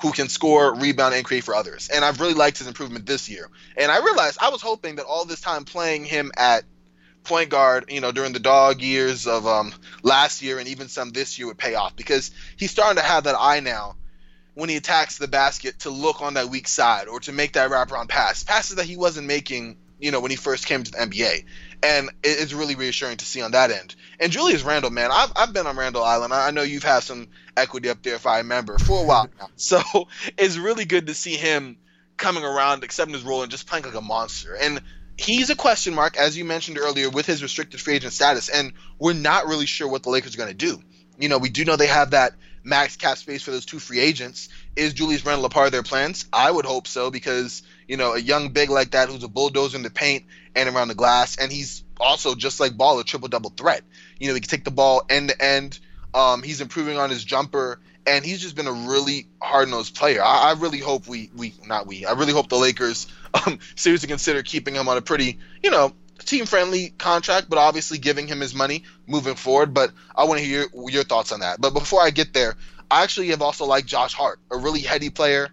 who can score, rebound, and create for others. And I've really liked his improvement this year. And I realized I was hoping that all this time playing him at point guard, you know, during the dog years of um, last year and even some this year would pay off because he's starting to have that eye now when he attacks the basket to look on that weak side or to make that wraparound pass. Passes that he wasn't making, you know, when he first came to the NBA and it's really reassuring to see on that end. And Julius Randle, man, I've, I've been on Randle Island. I know you've had some equity up there, if I remember, for a while now. So it's really good to see him coming around, accepting his role, and just playing like a monster. And he's a question mark, as you mentioned earlier, with his restricted free agent status. And we're not really sure what the Lakers are going to do. You know, we do know they have that max cap space for those two free agents. Is Julius Randle a part of their plans? I would hope so because you know a young big like that who's a bulldozer in the paint and around the glass, and he's also just like Ball a triple double threat. You know, he can take the ball end to end. Um, he's improving on his jumper, and he's just been a really hard nosed player. I, I, really hope we we not we. I really hope the Lakers um, seriously consider keeping him on a pretty you know team friendly contract, but obviously giving him his money moving forward. But I want to hear your, your thoughts on that. But before I get there, I actually have also liked Josh Hart, a really heady player,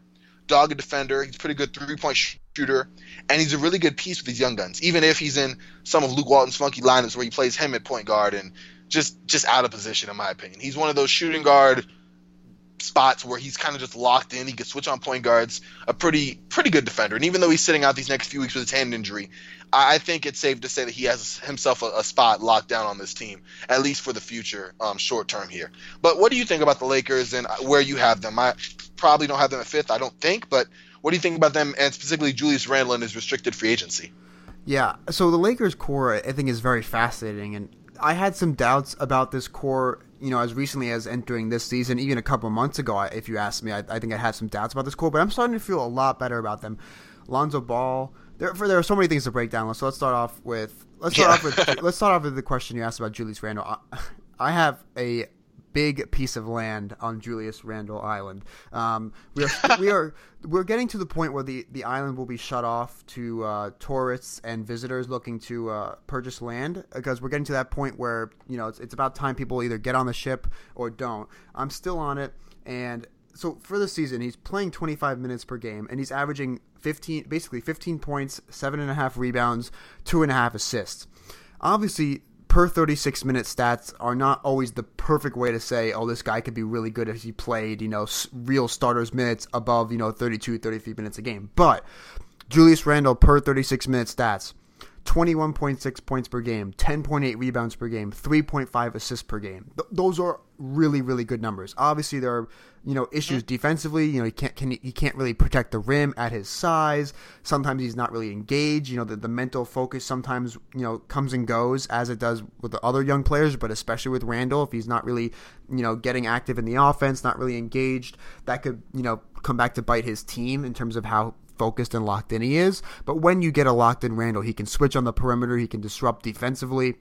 dogged defender. He's a pretty good three point shooter, and he's a really good piece with these young guns. Even if he's in some of Luke Walton's funky lineups where he plays him at point guard and just just out of position, in my opinion. He's one of those shooting guard spots where he's kind of just locked in. He can switch on point guards. A pretty pretty good defender. And even though he's sitting out these next few weeks with his hand injury, I, think it's safe to say that he has himself a, a, spot locked down on this team, at least for the future, um, short term here. But what do you think about the Lakers and where you have them? I probably don't have them at fifth. I don't think, but what do you think about them and specifically Julius Randle and his restricted free agency? Yeah, so the Lakers core I think is very fascinating, and I had some doubts about this core. You know, as recently as entering this season, even a couple months ago, if you asked me, I, I think I had some doubts about this core, but I'm starting to feel a lot better about them. Lonzo Ball, there, for, there are so many things to break down. So let's start off with let's start yeah. off with let's start off with the question you asked about Julius Randle. I, I have a big piece of land on Julius Randle Island. Um, we are we are we're getting to the point where the, the island will be shut off to uh, tourists and visitors looking to uh, purchase land because we're getting to that point where you know it's, it's about time people either get on the ship or don't. I'm still on it, and so for the season he's playing 25 minutes per game and he's averaging 15 basically 15 points, seven and a half rebounds, two and a half assists. Obviously, per 36 minute stats are not always the perfect way to say, oh, this guy could be really good if he played, you know, real starters minutes above, you know, 32, 33 minutes a game. But Julius Randle per 36 minute stats, 21.6 points per game, 10.8 rebounds per game, 3.5 assists per game. Th- those are really, really good numbers. Obviously, there are you know issues mm-hmm. defensively. You know he can't can he can't really protect the rim at his size. Sometimes he's not really engaged. You know the, the mental focus sometimes you know comes and goes as it does with the other young players, but especially with Randle if he's not really you know getting active in the offense, not really engaged, that could you know come back to bite his team in terms of how focused and locked in he is. But when you get a locked in Randle, he can switch on the perimeter, he can disrupt defensively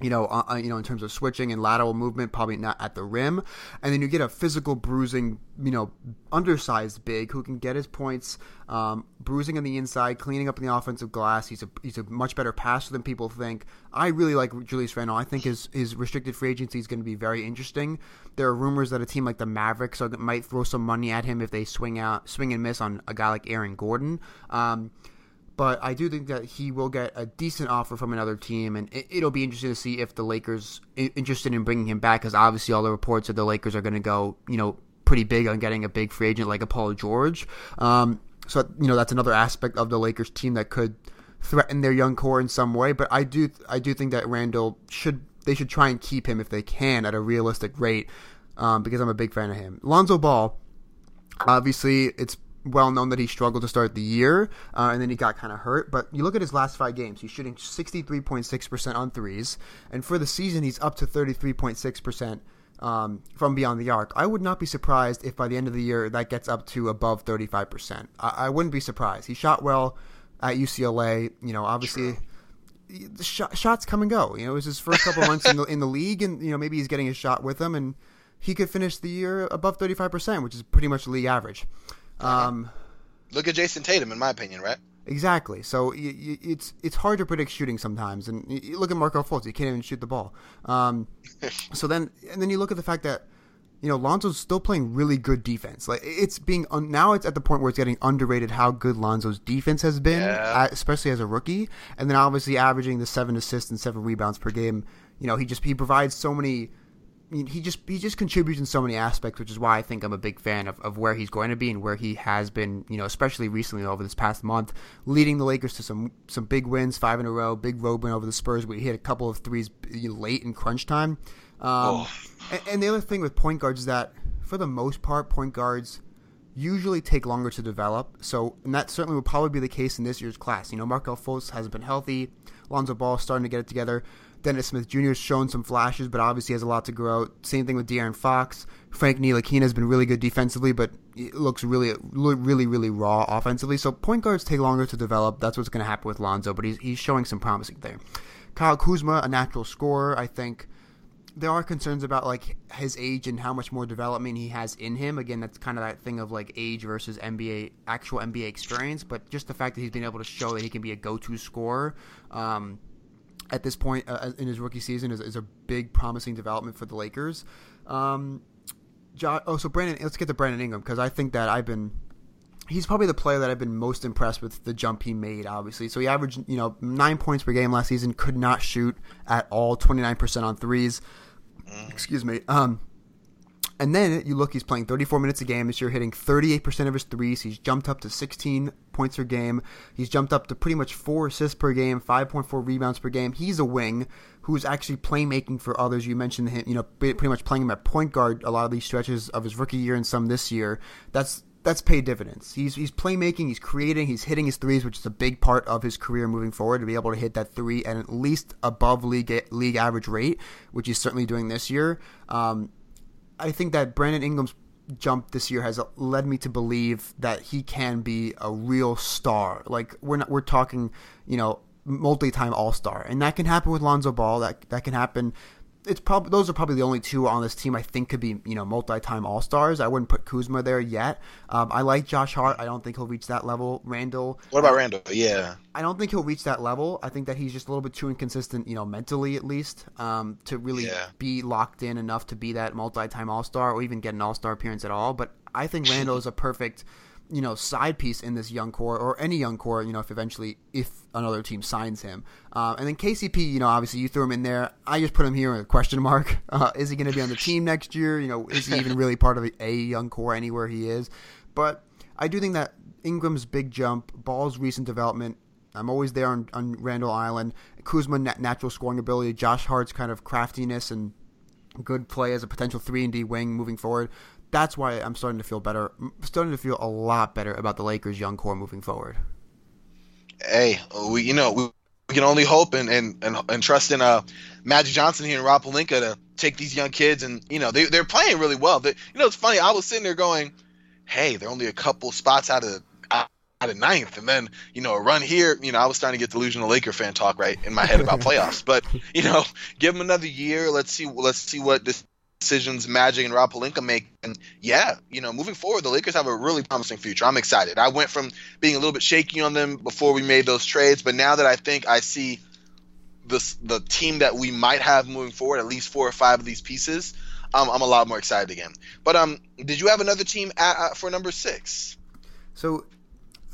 you know, uh, uh, you know, in terms of switching and lateral movement, probably not at the rim. And then you get a physical bruising, you know, undersized big who can get his points, um, bruising on the inside, cleaning up in the offensive glass. He's a he's a much better passer than people think. I really like Julius Randle. I think his his restricted free agency is going to be very interesting. There are rumors that a team like the Mavericks are, might throw some money at him if they swing out, swing and miss on a guy like Aaron Gordon. Um, but I do think that he will get a decent offer from another team, and it, will be interesting to see if the Lakers interested in bringing him back, because obviously all the reports of the Lakers are going to go, you know, pretty big on getting a big free agent like a Paul George. Um, so you know that's another aspect of the Lakers team that could threaten their young core in some way. But I do I do think that Randle should they should try and keep him if they can at a realistic rate, um, because I'm a big fan of him. Lonzo Ball, obviously it's well known that he struggled to start the year, uh, and then he got kind of hurt. But you look at his last five games; he's shooting 63.6% on threes, and for the season, he's up to 33.6% um, from beyond the arc. I would not be surprised if by the end of the year that gets up to above 35%. I, I wouldn't be surprised. He shot well at UCLA. You know, obviously. True. The shots come and go. You know, it was his first couple months in the in the league, and you know maybe he's getting a shot with them, and he could finish the year above thirty five percent, which is pretty much league average. Um, Look at Jayson Tatum, in my opinion, right? Exactly. So it's it's hard to predict shooting sometimes, and look at Markelle Fultz; he can't even shoot the ball. Um, so then, and then you look at the fact that you know Lonzo's still playing really good defense. Like it's being un- now it's at the point where it's getting underrated how good Lonzo's defense has been, yeah. especially as a rookie. And then obviously averaging the seven assists and seven rebounds per game. You know, he just he provides so many he just he just contributes in so many aspects, which is why I think I'm a big fan of, of where he's going to be and where he has been, you know, especially recently over this past month, leading the Lakers to some some big wins, five in a row, big road win over the Spurs, where he hit a couple of threes late in crunch time. Um, oh. and, and, the other thing with point guards is that, for the most part, point guards usually take longer to develop. So, and that certainly will probably be the case in this year's class. You know, Markelle Fultz hasn't been healthy. Lonzo Ball starting to get it together. Dennis Smith Jr. has shown some flashes, but obviously has a lot to grow. Same thing with De'Aaron Fox. Frank Ntilikina has been really good defensively, but looks really, really, really raw offensively. So point guards take longer to develop. That's what's going to happen with Lonzo, but he's, he's showing some promising there. Kyle Kuzma, a natural scorer, I think there are concerns about like his age and how much more development he has in him. Again, that's kind of that thing of like age versus NBA actual NBA experience, but just the fact that he's been able to show that he can be a go-to scorer. Um, at this point uh, in his rookie season is, is, a big promising development for the Lakers. Um, oh, so Brandon, let's get to Brandon Ingram because I think that I've been. He's probably the player that I've been most impressed with the jump he made. Obviously, so he averaged you know nine points per game last season. Could not shoot at all. Twenty nine percent on threes. Mm. Excuse me. Um, and then you look, he's playing 34 minutes a game this year, hitting 38% of his threes. He's jumped up to 16 points per game. He's jumped up to pretty much four assists per game, 5.4 rebounds per game. He's a wing who's actually playmaking for others. You mentioned him, you know, pretty much playing him at point guard a lot of these stretches of his rookie year and some this year. That's that's paid dividends. He's he's playmaking, he's creating, he's hitting his threes, which is a big part of his career moving forward to be able to hit that three at at least above league league average rate, which he's certainly doing this year. Um, I think that Brandon Ingram's jump this year has led me to believe that he can be a real star. Like we're not we're talking, you know, multi-time All-Star, and that can happen with Lonzo Ball. That that can happen it's probably those are probably the only two on this team I think could be you know multi-time All Stars. I wouldn't put Kuzma there yet. Um, I like Josh Hart. I don't think he'll reach that level. Randle. What about Randle? Yeah. I don't think he'll reach that level. I think that he's just a little bit too inconsistent, you know, mentally at least, um, to really yeah. be locked in enough to be that multi-time All Star or even get an All Star appearance at all. But I think Randle is a perfect you know side piece in this young core or any young core you know if eventually if another team signs him. Uh, and then KCP you know obviously you threw him in there. I just put him here with a question mark. Uh, is he going to be on the team next year? You know is he even really part of a young core anywhere he is? But I do think that Ingram's big jump Ball's recent development I'm always there on, on Randle Island. Kuzma natural scoring ability Josh Hart's kind of craftiness and good play as a potential 3 and D wing moving forward that's why I'm starting to feel better. starting to feel a lot better about the Lakers' young core moving forward. Hey, we you know we, we can only hope and and, and, and trust in uh Magic Johnson here and Rob Pelinka to take these young kids and you know they they're playing really well. They, you know it's funny. I was sitting there going, hey, they're only a couple spots out of out at ninth, and then you know a run here. You know, I was starting to get delusional Laker fan talk right in my head about playoffs. But you know, give them another year. Let's see. Let's see what this decisions Magic and Rob Pelinka make. And yeah, you know, moving forward, the Lakers have a really promising future. I'm excited. I went from being a little bit shaky on them before we made those trades, but now that I think I see the the team that we might have moving forward, at least four or five of these pieces, um, I'm a lot more excited again. But um, did you have another team at, uh, for number six? So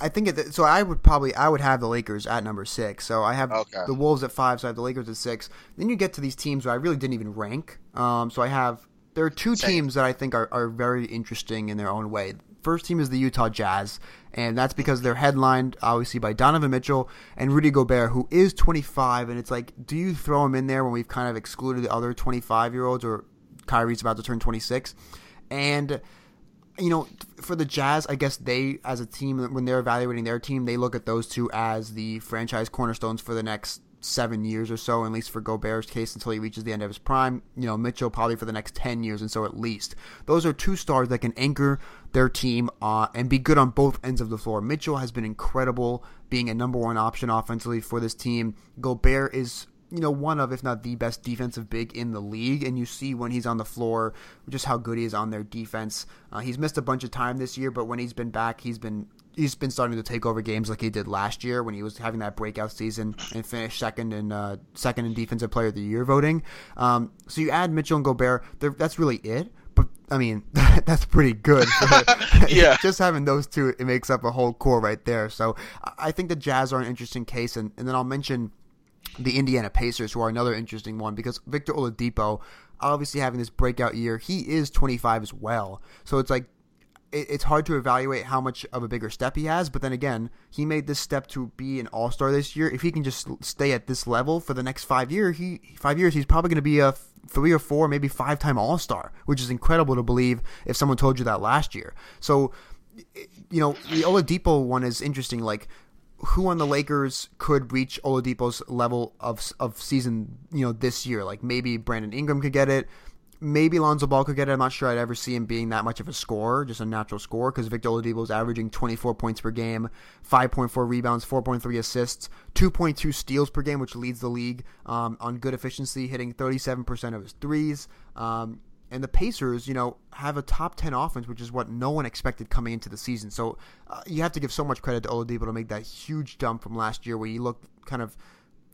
I think it, so. I would probably I would have the Lakers at number six. So I have Okay. the Wolves at five. So I have the Lakers at six. Then you get to these teams where I really didn't even rank. Um, so I have there are two Same. teams that I think are, are very interesting in their own way. First team is the Utah Jazz, and that's because they're headlined obviously by Donovan Mitchell and Rudy Gobert, who is 25. And it's like, do you throw him in there when we've kind of excluded the other 25 year olds, or Kyrie's about to turn 26? And you know, for the Jazz, I guess they, as a team, when they're evaluating their team, they look at those two as the franchise cornerstones for the next seven years or so, at least for Gobert's case, until he reaches the end of his prime. You know, Mitchell probably for the next 10 years, and so at least. Those are two stars that can anchor their team uh, and be good on both ends of the floor. Mitchell has been incredible being a number one option offensively for this team. Gobert is you know, one of, if not the best defensive big in the league. And you see when he's on the floor just how good he is on their defense. Uh, he's missed a bunch of time this year, but when he's been back, he's been he's been starting to take over games like he did last year when he was having that breakout season and finished second in uh, second in defensive player of the year voting. Um, so you add Mitchell and Gobert, that's really it. But I mean, that's pretty good. Yeah. just having those two, it makes up a whole core right there. So I- think the Jazz are an interesting case, and, and then I'll mention the Indiana Pacers, who are another interesting one because Victor Oladipo, obviously having this breakout year, he is 25 as well. So it's like it, it's hard to evaluate how much of a bigger step he has. But then again, he made this step to be an All Star this year. If he can just stay at this level for the next five year, he five years, he's probably going to be a three or four, maybe five time All Star, which is incredible to believe if someone told you that last year. So you know, the Oladipo one is interesting. Like, who on the Lakers could reach Oladipo's level of of season, you know, this year? Like, maybe Brandon Ingram could get it. Maybe Lonzo Ball could get it. I'm not sure I'd ever see him being that much of a scorer, just a natural scorer, because Victor Oladipo is averaging 24 points per game, 5.4 rebounds, 4.3 assists, 2.2 steals per game, which leads the league um, on good efficiency, hitting 37% of his threes. Um, and the Pacers, you know, have a top 10 offense, which is what no one expected coming into the season. So uh, you have to give so much credit to Oladipo to make that huge jump from last year where he looked kind of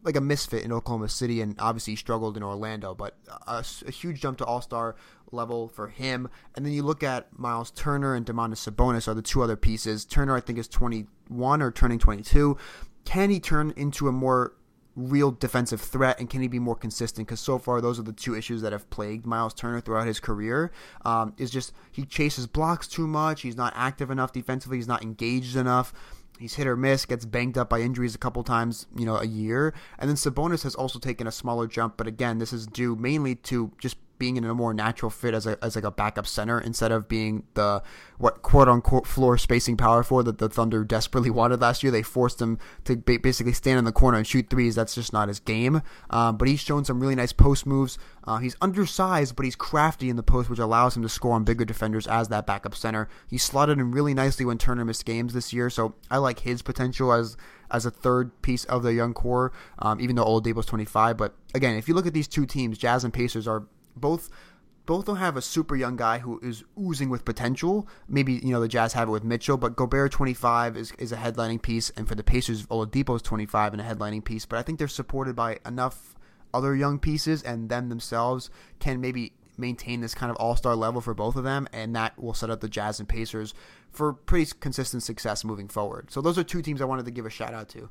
like a misfit in Oklahoma City and obviously struggled in Orlando, but a, a huge jump to All Star level for him. And then you look at Miles Turner and Domantas Sabonis are the two other pieces. Turner, I think, is 21 or turning 22. Can he turn into a more real defensive threat and can he be more consistent? Because so far those are the two issues that have plagued Miles Turner throughout his career. Um, is just he chases blocks too much. He's not active enough defensively. He's not engaged enough. He's hit or miss, gets banged up by injuries a couple times, you know, a year. And then Sabonis has also taken a smaller jump, but again, this is due mainly to just being in a more natural fit as a as like a backup center instead of being the what quote unquote floor spacing power forward that the Thunder desperately wanted last year. They forced him to basically stand in the corner and shoot threes. That's just not his game. Um, but he's shown some really nice post moves. Uh, he's undersized, but he's crafty in the post, which allows him to score on bigger defenders as that backup center. He slotted in really nicely when Turner missed games this year, so I like his potential as as a third piece of the young core. Um, even though Oladipo's 25, but again, if you look at these two teams, Jazz and Pacers are both both don't have a super young guy who is oozing with potential. Maybe you know the Jazz have it with Mitchell, but Gobert 25 is, is a headlining piece, and for the Pacers, Oladipo's 25 and a headlining piece. But I think they're supported by enough other young pieces, and them themselves can maybe maintain this kind of all star level for both of them, and that will set up the Jazz and Pacers for pretty consistent success moving forward. So those are two teams I wanted to give a shout out to.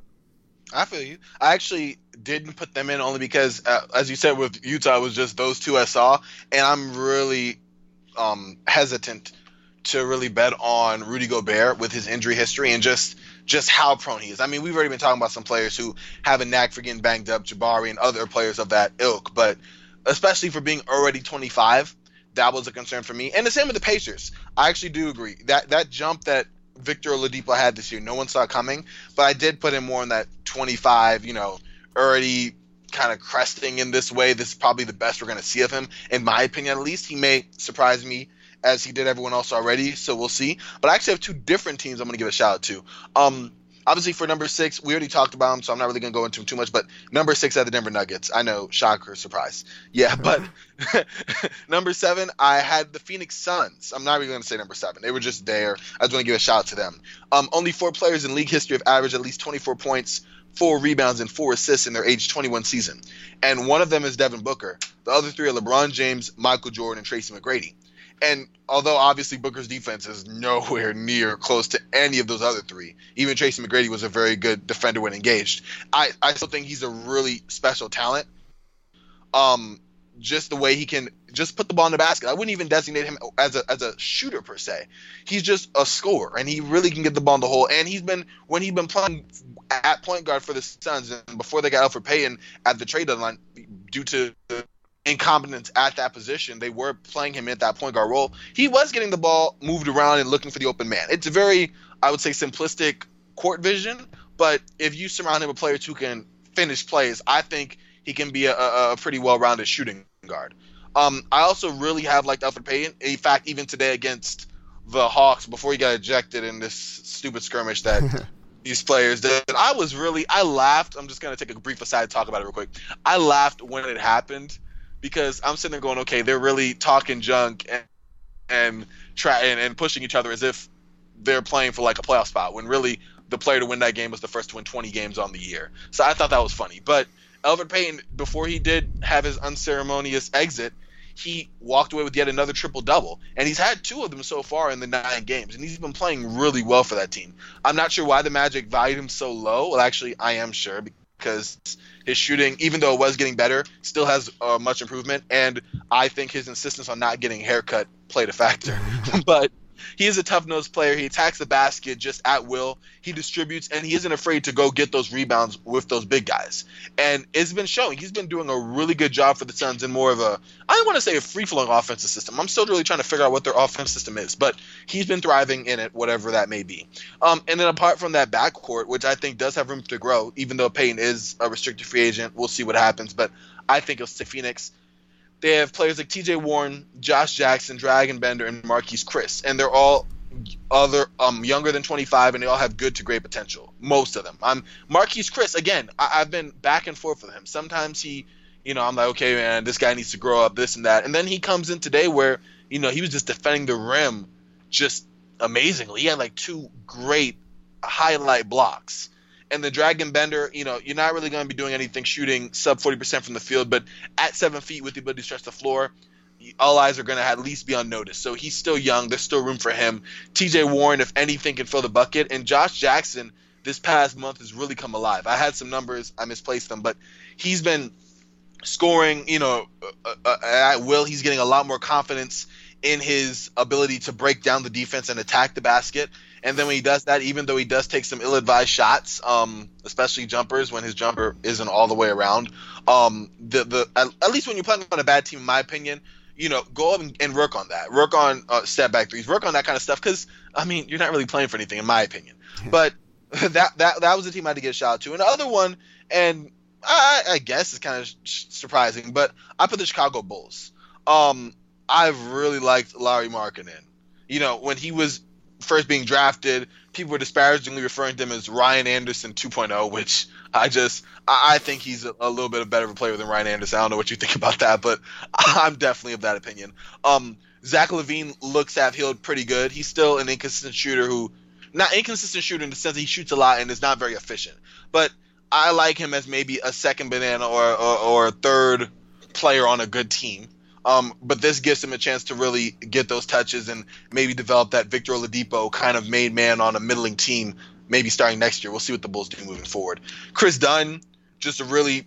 I feel you. I actually didn't put them in only because, uh, as you said, with Utah, it was just those two I saw, and I'm really um, hesitant to really bet on Rudy Gobert with his injury history and just just how prone he is. I mean, we've already been talking about some players who have a knack for getting banged up, Jabari and other players of that ilk, but especially for being already 25, that was a concern for me. And the same with the Pacers. I actually do agree that that jump that Victor Oladipo had this year, no one saw coming, but I did put him more in that 25, you know, already kind of cresting in this way. This is probably the best we're going to see of him, in my opinion, at least. He may surprise me as he did everyone else already. So we'll see. But I actually have two different teams I'm going to give a shout out to. Um, obviously for number six, we already talked about them, so I'm not really going to go into them too much. But number six at the Denver Nuggets. I know, shocker, surprise. Yeah, but number seven, I had the Phoenix Suns. I'm not really going to say number seven. They were just there. I just want to give a shout out to them. Um, only four players in league history have averaged at least 24 points, four rebounds, and four assists in their age 21 season. And one of them is Devin Booker. The other three are LeBron James, Michael Jordan, and Tracy McGrady. And although obviously Booker's defense is nowhere near close to any of those other three, even Tracy McGrady was a very good defender when engaged. I, I still think he's a really special talent. Um, just the way he can just put the ball in the basket. I wouldn't even designate him as a as a shooter per se. He's just a scorer, and he really can get the ball in the hole. And he's been when he's been playing at point guard for the Suns, and before they got Elfrid Payton at the trade deadline, due to incompetence at that position, they were playing him at that point guard role. He was getting the ball moved around and looking for the open man. It's a very, I would say, simplistic court vision. But if you surround him with players who can finish plays, I think he can be a, a pretty well-rounded shooting guard. Um, I also really have liked Elfrid Payton. In fact, even today against the Hawks, before he got ejected in this stupid skirmish that these players did, I was really I laughed. I'm just gonna take a brief aside to talk about it real quick. I laughed when it happened because I'm sitting there going, okay, they're really talking junk and and try and, and pushing each other as if they're playing for like a playoff spot when really the player to win that game was the first to win 20 games on the year. So I thought that was funny. But Elfrid Payton, before he did have his unceremonious exit, he walked away with yet another triple double, and he's had two of them so far in the nine games, and he's been playing really well for that team. I'm not sure why the Magic valued him so low. Well, actually, I am sure because his shooting, even though it was getting better, still has uh, much improvement, and I think his insistence on not getting haircut played a factor. but he is a tough nosed player. He attacks the basket just at will. He distributes, and he isn't afraid to go get those rebounds with those big guys. And it's been showing. He's been doing a really good job for the Suns in more of a, I don't want to say a free flowing offensive system. I'm still really trying to figure out what their offense system is, but he's been thriving in it, whatever that may be. Um, and then apart from that backcourt, which I think does have room to grow, even though Payton is a restricted free agent, we'll see what happens. But I think it'll stay Phoenix. They have players like T.J. Warren, Josh Jackson, Dragan Bender, and Marquese Chriss, and they're all other um younger than 25, and they all have good to great potential. Most of them. I'm Marquese Chriss again. I, have been back and forth with him. Sometimes he, you know, I'm like, okay, man, this guy needs to grow up, this and that, and then he comes in today where you know he was just defending the rim, just amazingly. He had like two great highlight blocks and the Dragan Bender, you know, you're not really going to be doing anything shooting sub 40% from the field, but at seven feet with the ability to stretch the floor, all eyes are going to at least be on notice. So he's still young. There's still room for him. TJ Warren, if anything, can fill the bucket. And Josh Jackson, this past month, has really come alive. I had some numbers, I misplaced them, but he's been scoring, you know, uh, uh, at will. He's getting a lot more confidence in his ability to break down the defense and attack the basket. And then when he does that, even though he does take some ill-advised shots, um, especially jumpers when his jumper isn't all the way around, um, the the at, at, least when you're playing on a bad team, in my opinion, you know, go up and, and work on that. Work on uh, step back threes. Work on that kind of stuff. Because I mean, you're not really playing for anything, in my opinion. but that that that was a team I had to get a shout out to. And the other one, and I, I guess it's kind of sh- surprising, but I put the Chicago Bulls. Um, I've really liked Lauri Markkanen. You know, when he was first being drafted, people were disparagingly referring to him as Ryan Anderson 2.0, which I just I, think he's a, a, little bit better of a player than Ryan Anderson. I don't know what you think about that, but I'm definitely of that opinion. Um, Zach LaVine looks to have healed pretty good. He's still an inconsistent shooter who, not inconsistent shooter in the sense that he shoots a lot and is not very efficient, but I like him as maybe a second banana or, or, or third player on a good team. Um, but this gives him a chance to really get those touches and maybe develop that Victor Oladipo kind of made man on a middling team, maybe starting next year. We'll see what the Bulls do moving forward. Kris Dunn, just a really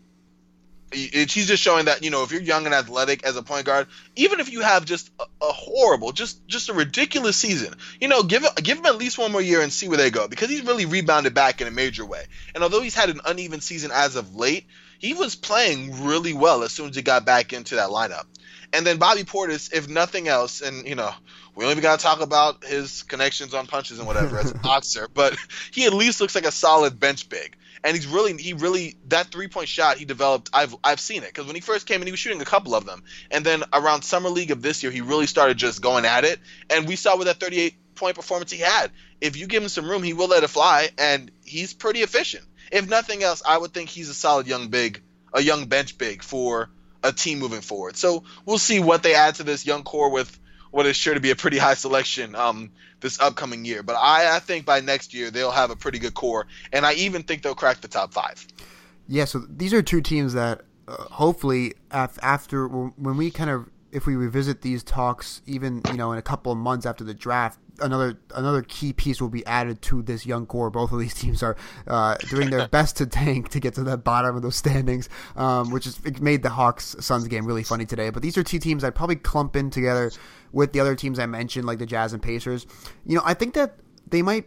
he's just showing that you know if you're young and athletic as a point guard, even if you have just a, a, horrible, just just a ridiculous season, you know, give give him at least one more year and see where they go because he's really rebounded back in a major way. And although he's had an uneven season as of late, he was playing really well as soon as he got back into that lineup. And then Bobby Portis, if nothing else, and you know, we only got to talk about his connections on punches and whatever as a boxer, but he at least looks like a solid bench big. and he's really he really that three point shot he developed. I've I've seen it because when he first came in, he was shooting a couple of them, and then around summer league of this year, he really started just going at it, and we saw with that 38 point performance he had. If you give him some room, he will let it fly, and he's pretty efficient. If nothing else, I would think he's a solid young big, a young bench big for a team moving forward. So we'll see what they add to this young core with what is sure to be a pretty high selection um, this upcoming year. But I, I think by next year they'll have a pretty good core, and I even think they'll crack the top five. Yeah, so these are two teams that uh, hopefully af- after when we kind of if we revisit these talks, even you know in a couple of months after the draft, another another key piece will be added to this young core. Both of these teams are uh, doing their best to tank to get to the bottom of those standings, um, which is it made the Hawks Suns game really funny today. But these are two teams I'd probably clump in together with the other teams I mentioned, like the Jazz and Pacers. You know, I think that they might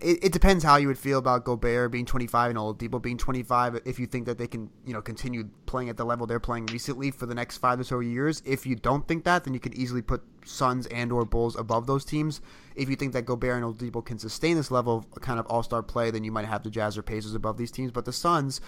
it, it, depends how you would feel about Gobert being 25 and Oladipo being 25. If you think that they can, you know, continue playing at the level they're playing recently for the next five or so years. If you don't think that, then you could easily put Suns and or Bulls above those teams. If you think that Gobert and Oladipo can sustain this level of kind of all star play, then you might have the Jazz or Pacers above these teams. But the Suns,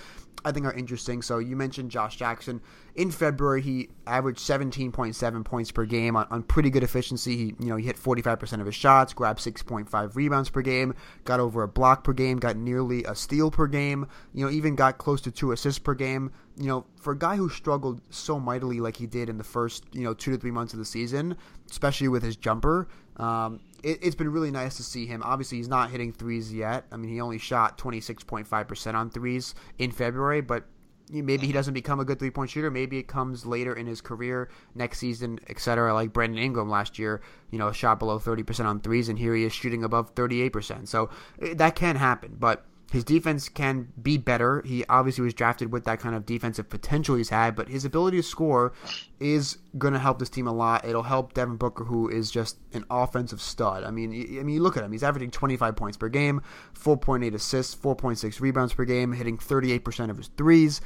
I think, are interesting. So you mentioned Josh Jackson. In February, he averaged 17.7 points per game on, on pretty good efficiency. He, you know, he hit 45% of his shots, grabbed 6.5 rebounds per game, got over a block per game, got nearly a steal per game. You know, even got close to two assists per game you know, for a guy who struggled so mightily like he did in the first, you know, two to three months of the season, especially with his jumper, um, it, has been really nice to see him. Obviously, he's not hitting threes yet. I mean, he only shot 26.5% on threes in February, but maybe he doesn't become a good three point shooter. Maybe it comes later in his career, next season, etc. Like Brandon Ingram last year, you know, shot below 30% on threes, and here he is shooting above 38%. So eh, that can happen, but his defense can be better. He obviously was drafted with that kind of defensive potential he's had, but his ability to score is going to help this team a lot. It'll help Devin Booker, who is just an offensive stud. I mean, I mean, you look at him; he's averaging 25 points per game, 4.8 assists, 4.6 rebounds per game, hitting 38% of his threes.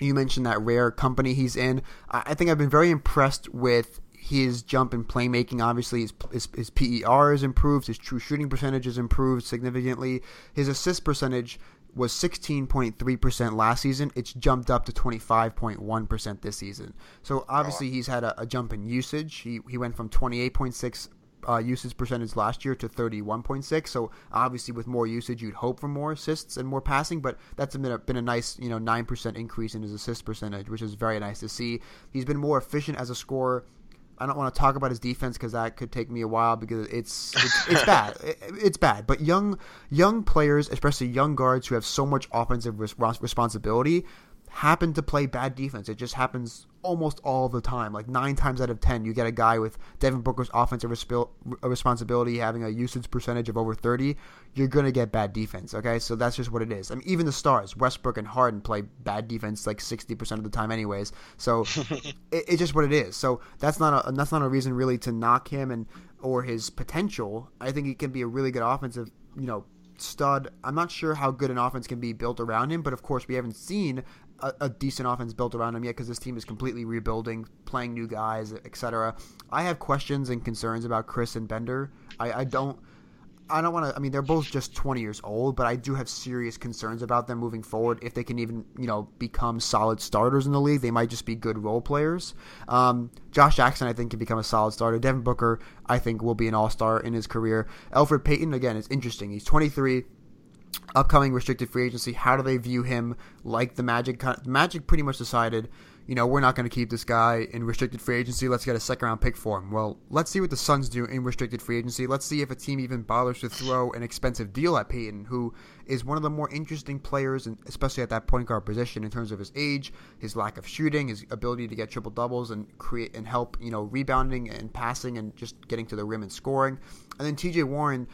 You mentioned that rare company he's in. I think I've been very impressed with his jump in playmaking, obviously, his, his, his PER has improved. His true shooting percentage has improved significantly. His assist percentage was 16.3% last season. It's jumped up to 25.1% this season. So obviously he's had a, a jump in usage. He, he went from 28.6 uh, usage percentage last year to 31.6. So obviously with more usage, you'd hope for more assists and more passing, but that's been a, been a nice, you know, 9% increase in his assist percentage, which is very nice to see. He's been more efficient as a scorer I don't want to talk about his defense because that could take me a while because it's it's, it's bad. It, it's bad. But young young players, especially young guards who have so much offensive res- responsibility, happen to play bad defense. It just happens almost all the time. Like nine times out of ten, you get a guy with Devin Booker's offensive resp- responsibility having a usage percentage of over thirty. You're gonna get bad defense. Okay, so that's just what it is. I mean, even the stars, Westbrook and Harden, play bad defense like sixty percent of the time, anyways. So it, it's just what it is. So that's not a that's not a reason really to knock him and or his potential. I think he can be a really good offensive, you know, stud. I'm not sure how good an offense can be built around him, but of course we haven't seen a, a decent offense built around him yet because this team is completely rebuilding, playing new guys, etc. I have questions and concerns about Chriss and Bender. I, I don't. I don't want to. I mean, they're both just 20 years old, but I do have serious concerns about them moving forward. If they can even, you know, become solid starters in the league, they might just be good role players. Um, Josh Jackson, I think, can become a solid starter. Devin Booker, I think, will be an all star in his career. Elfrid Payton, again, is interesting. He's 23 upcoming restricted free agency. How do they view him? Like the Magic, Magic pretty much decided, you know, we're not going to keep this guy in restricted free agency. Let's get a second round pick for him. Well, let's see what the Suns do in restricted free agency. Let's see if a team even bothers to throw an expensive deal at Payton, who is one of the more interesting players, and especially at that point guard position in terms of his age, his lack of shooting, his ability to get triple doubles and create and help, you know, rebounding and passing and just getting to the rim and scoring. And then T.J. Warren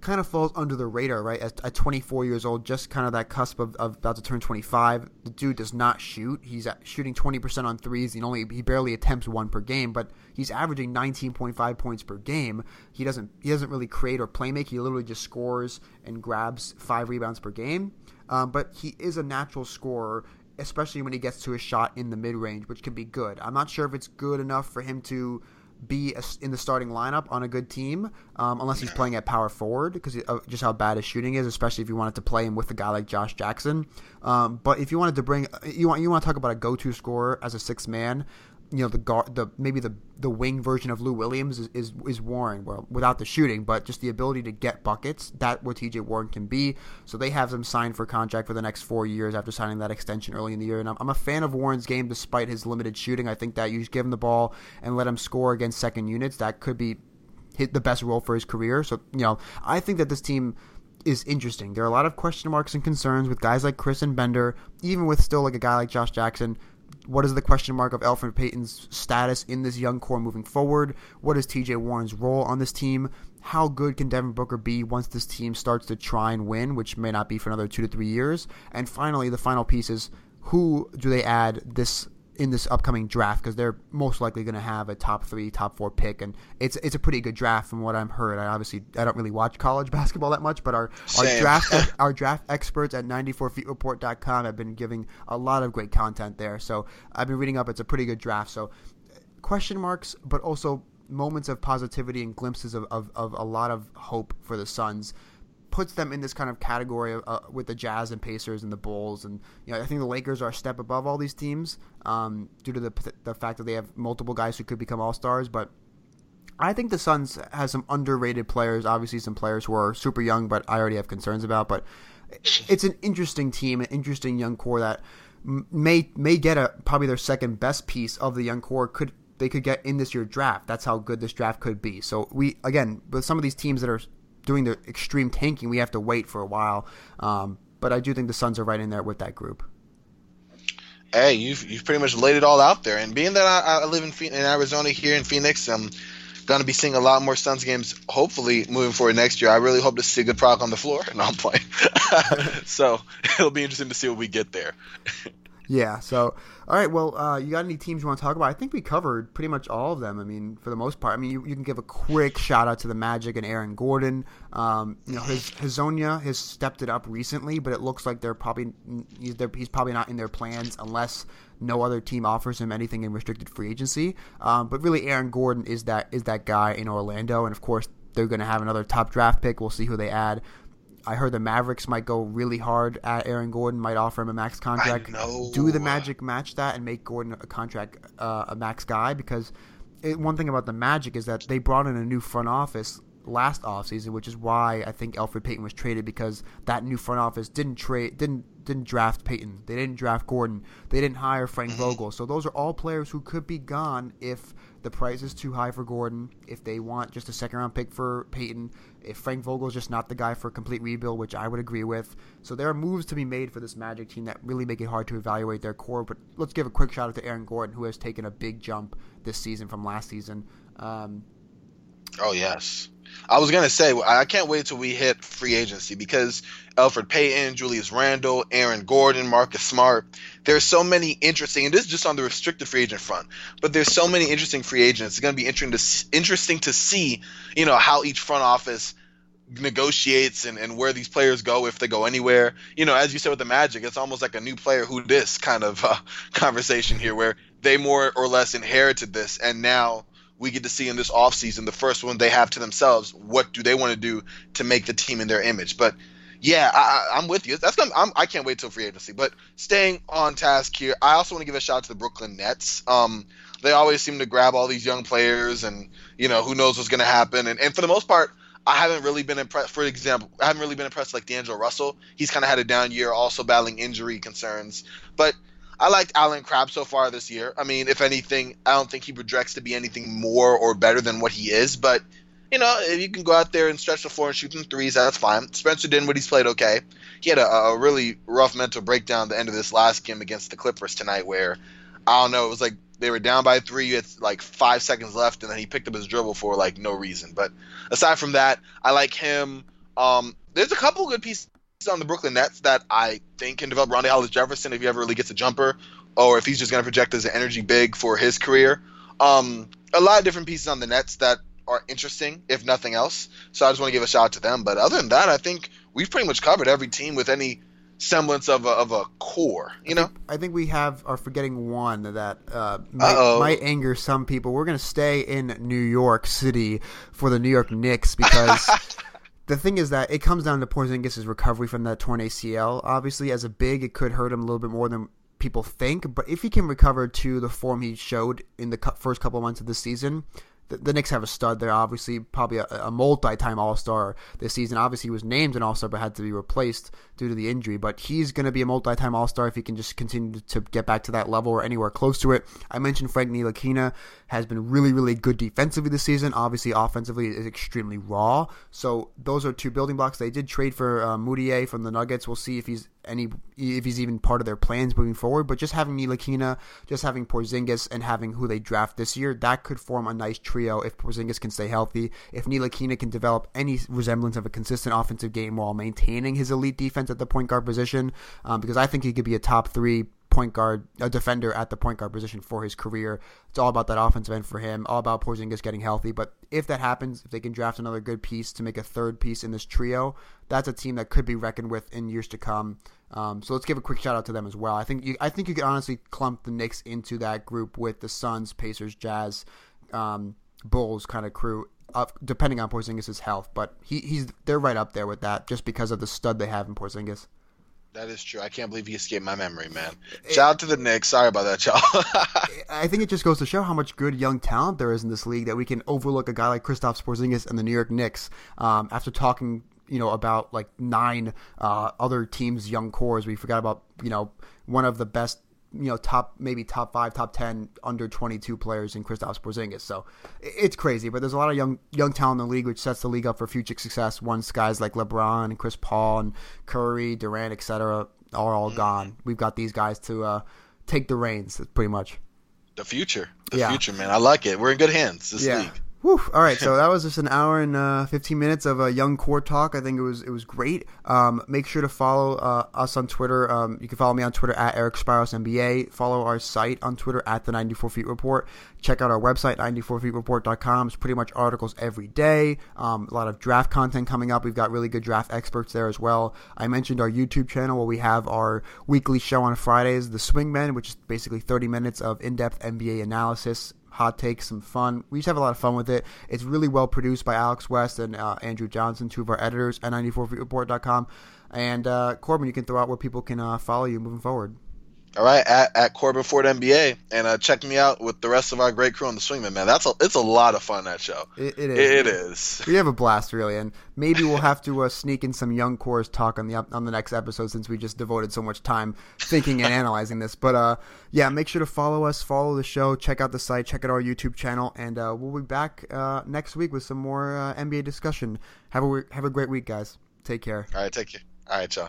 kind of falls under the radar, right? At, at 24 years old, just kind of that cusp of, of, about to turn 25. The dude does not shoot. He's shooting 20% on threes. He only he barely attempts one per game, but he's averaging 19.5 points per game. He doesn't he doesn't really create or play make. He literally just scores and grabs five rebounds per game. Um, but he is a natural scorer, especially when he gets to a shot in the mid range, which can be good. I'm not sure if it's good enough for him to be in the starting lineup on a good team, um, unless he's playing at power forward because of just how bad his shooting is, especially if you wanted to play him with a guy like Josh Jackson. Um, but if you wanted to bring, you want you want to talk about a go-to scorer as a six man, you know the guard, the maybe the the wing version of Lou Williams is, is is Warren, well, without the shooting, but just the ability to get buckets. That what T.J. Warren can be. So they have him signed for contract for the next four years after signing that extension early in the year. And I'm, I'm a fan of Warren's game despite his limited shooting. I think that you just give him the ball and let him score against second units. That could be hit the best role for his career. So you know, I think that this team is interesting. There are a lot of question marks and concerns with guys like Chriss and Bender, even with still like a guy like Josh Jackson what is the question mark of Elfrid Payton's status in this young core moving forward? What is TJ Warren's role on this team? How good can Devin Booker be once this team starts to try and win, which may not be for another two to three years? And finally, the final piece is who do they add this in this upcoming draft because they're most likely going to have a top three, top four pick, and it's it's a pretty good draft from what I've heard. I obviously I don't really watch college basketball that much, but our our draft our draft experts at 94feetreport.com have been giving a lot of great content there. So I've been reading up. It's a pretty good draft. So question marks, but also moments of positivity and glimpses of, of, of a lot of hope for the Suns puts them in this kind of category of, uh, with the Jazz and Pacers and the Bulls, and you know I think the Lakers are a step above all these teams um, due to the the fact that they have multiple guys who could become all stars. But I think the Suns has some underrated players. Obviously, some players who are super young, but I already have concerns about. But it's an interesting team, an interesting young core that may may get a probably their second best piece of the young core could they could get in this year draft. That's how good this draft could be. So we again with some of these teams that are doing the extreme tanking, we have to wait for a while. Um, but I do think the Suns are right in there with that group. Hey, you've you've pretty much laid it all out there. And being that I, I live in, in Arizona here in Phoenix, I'm to be seeing a lot more Suns games. Hopefully, moving forward next year, I really hope to see good product on the floor. And I'm playing, so it'll be interesting to see what we get there. Yeah. So, all right. Well, uh, you got any teams you want to talk about? I think we covered pretty much all of them. I mean, for the most part. I mean, you, you can give a quick shout out to the Magic and Aaron Gordon. Um, you know, his Hezonja has stepped it up recently, but it looks like they're probably he's, they're, he's probably not in their plans unless no other team offers him anything in restricted free agency. Um, but really, Aaron Gordon is that is that guy in Orlando, and of course. They're going to have another top draft pick. We'll see who they add. I heard the Mavericks might go really hard at Aaron Gordon, might offer him a max contract. Do the Magic match that and make Gordon a contract, uh, a max guy? Because it, one thing about the Magic is that they brought in a new front office last offseason, which is why I think Elfrid Payton was traded because that new front office didn't trade didn't didn't draft Payton. They didn't draft Gordon. They didn't hire Frank mm-hmm. Vogel. So those are all players who could be gone if the price is too high for Gordon, if they want just a second round pick for Payton, if Frank Vogel is just not the guy for a complete rebuild, which I would agree with. So there are moves to be made for this Magic team that really make it hard to evaluate their core. But let's give a quick shout out to Aaron Gordon, who has taken a big jump this season from last season. Um, oh yes. I was gonna say I can't wait till we hit free agency because Elfrid Payton, Julius Randle, Aaron Gordon, Marcus Smart. There's so many interesting, and this is just on the restricted free agent front. But there's so many interesting free agents. It's gonna be interesting to interesting to see, you know, how each front office negotiates and, and where these players go if they go anywhere. You know, as you said with the Magic, it's almost like a new player who this kind of uh, conversation here where they more or less inherited this and now we get to see in this offseason, the first one they have to themselves, what do they want to do to make the team in their image. But yeah, I, am with you. That's gonna, I'm, I can not wait till free agency. But staying on task here, I also want to give a shout out to the Brooklyn Nets. Um, they always seem to grab all these young players, and you know who knows what's going to happen. And, and for the most part, I haven't really been impressed. For example, I haven't really been impressed like D'Angelo Russell. He's kind of had a down year, also battling injury concerns. But I liked Allen Crabbe so far this year. I mean, if anything, I don't think he projects to be anything more or better than what he is. But you know, if you can go out there and stretch the floor and shoot some threes, that's fine. Spencer Dinwiddie's he's played okay. He had a, a really rough mental breakdown at the end of this last game against the Clippers tonight, where I don't know, it was like they were down by three, you had like five seconds left, and then he picked up his dribble for like no reason. But aside from that, I like him. Um, there's a couple good pieces on the Brooklyn Nets that I think can develop Rondae Hollis Jefferson if he ever really gets a jumper, or if he's just going to project as an energy big for his career. Um, a lot of different pieces on the Nets that are interesting, if nothing else. So I just want to give a shout out to them. But other than that, I think we've pretty much covered every team with any semblance of a, of a core. You know, I think we have are forgetting one that uh, might, might anger some people. We're going to stay in New York City for the New York Knicks because the thing is that it comes down to Porzingis' recovery from that torn ACL. Obviously, as a big, it could hurt him a little bit more than people think. But if he can recover to the form he showed in the first couple of months of the season, the, the Knicks have a stud there. Obviously, probably a, a multi-time All Star this season. Obviously, he was named an All Star, but had to be replaced due to the injury. But he's going to be a multi-time All Star if he can just continue to get back to that level or anywhere close to it. I mentioned Frank Ntilikina has been really, really good defensively this season. Obviously, offensively is extremely raw. So those are two building blocks. They did trade for uh, Mudiay from the Nuggets. We'll see if he's any if he's even part of their plans moving forward. But just having Ntilikina, just having Porzingis, and having who they draft this year, that could form a nice trio if Porzingis can stay healthy. If Ntilikina can develop any resemblance of a consistent offensive game while maintaining his elite defense at the point guard position, um, because I think he could be a top three point guard, a defender at the point guard position for his career. It's all about that offensive end for him, all about Porzingis getting healthy. But if that happens, if they can draft another good piece to make a third piece in this trio, that's a team that could be reckoned with in years to come. Um, so let's give a quick shout out to them as well. I think you, I think you could honestly clump the Knicks into that group with the Suns, Pacers, Jazz, um, Bulls kind of crew. Depending on Porzingis' health, but he, he's they're right up there with that just because of the stud they have in Porzingis. That is true. I can't believe he escaped my memory, man. Shout out to the Knicks. Sorry about that, y'all. I think it just goes to show how much good young talent there is in this league that we can overlook a guy like Kristaps Porzingis and the New York Knicks. Um, after talking, you know, about like nine uh, other teams' young cores, we forgot about you know one of the best, you know, top maybe top five, top ten under twenty two players in Kristaps Porzingis. So it's crazy, but there's a lot of young young talent in the league, which sets the league up for future success. Once guys like LeBron and Chris Paul and Curry, Durant, etc. are all gone, we've got these guys to uh, take the reins, pretty much. the future, the Yeah. future, man. I like it. We're in good hands. This league. Whew. All right, so that was just an hour and uh, 15 minutes of a young core talk. I think it was it was great. Um, make sure to follow uh, us on Twitter. Um, you can follow me on Twitter at Eric Spyros NBA. Follow our site on Twitter at the 94 Feet Report. Check out our website 94feetreport.com. It's pretty much articles every day. Um, a lot of draft content coming up. We've got really good draft experts there as well. I mentioned our YouTube channel where we have our weekly show on Fridays, The Swing Men, which is basically 30 minutes of in-depth NBA analysis hot takes, some fun. We just have a lot of fun with it. It's really well produced by Alex West and uh, Andrew Johnson, two of our editors at 94feetreport.com. And uh, Corban, you can throw out where people can uh, follow you moving forward. All right, at, at Corban Ford NBA, and uh, check me out with the rest of our great crew on the Swingman, man. That's a, it's a lot of fun that show. It, it is. It is. We have a blast, really, and maybe we'll have to uh, sneak in some young cores talk on the on the next episode since we just devoted so much time thinking and analyzing this. But uh, yeah, make sure to follow us, follow the show, check out the site, check out our YouTube channel, and uh, we'll be back uh, next week with some more uh, NBA discussion. Have a have a great week, guys. Take care. All right, take care. All right, y'all.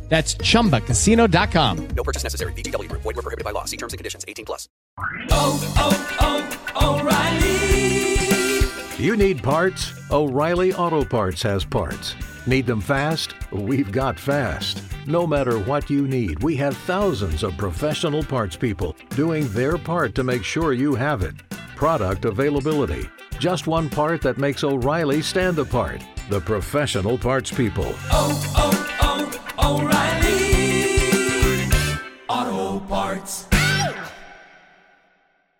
That's chumbacasino.com. No purchase necessary. VGW Group. Void were prohibited by law. See terms and conditions. 18 plus. Oh, oh, oh, O'Reilly. You need parts? O'Reilly Auto Parts has parts. Need them fast? We've got fast. No matter what you need, we have thousands of professional parts people doing their part to make sure you have it. Product availability. Just one part that makes O'Reilly stand apart. The professional parts people. oh, oh, Right.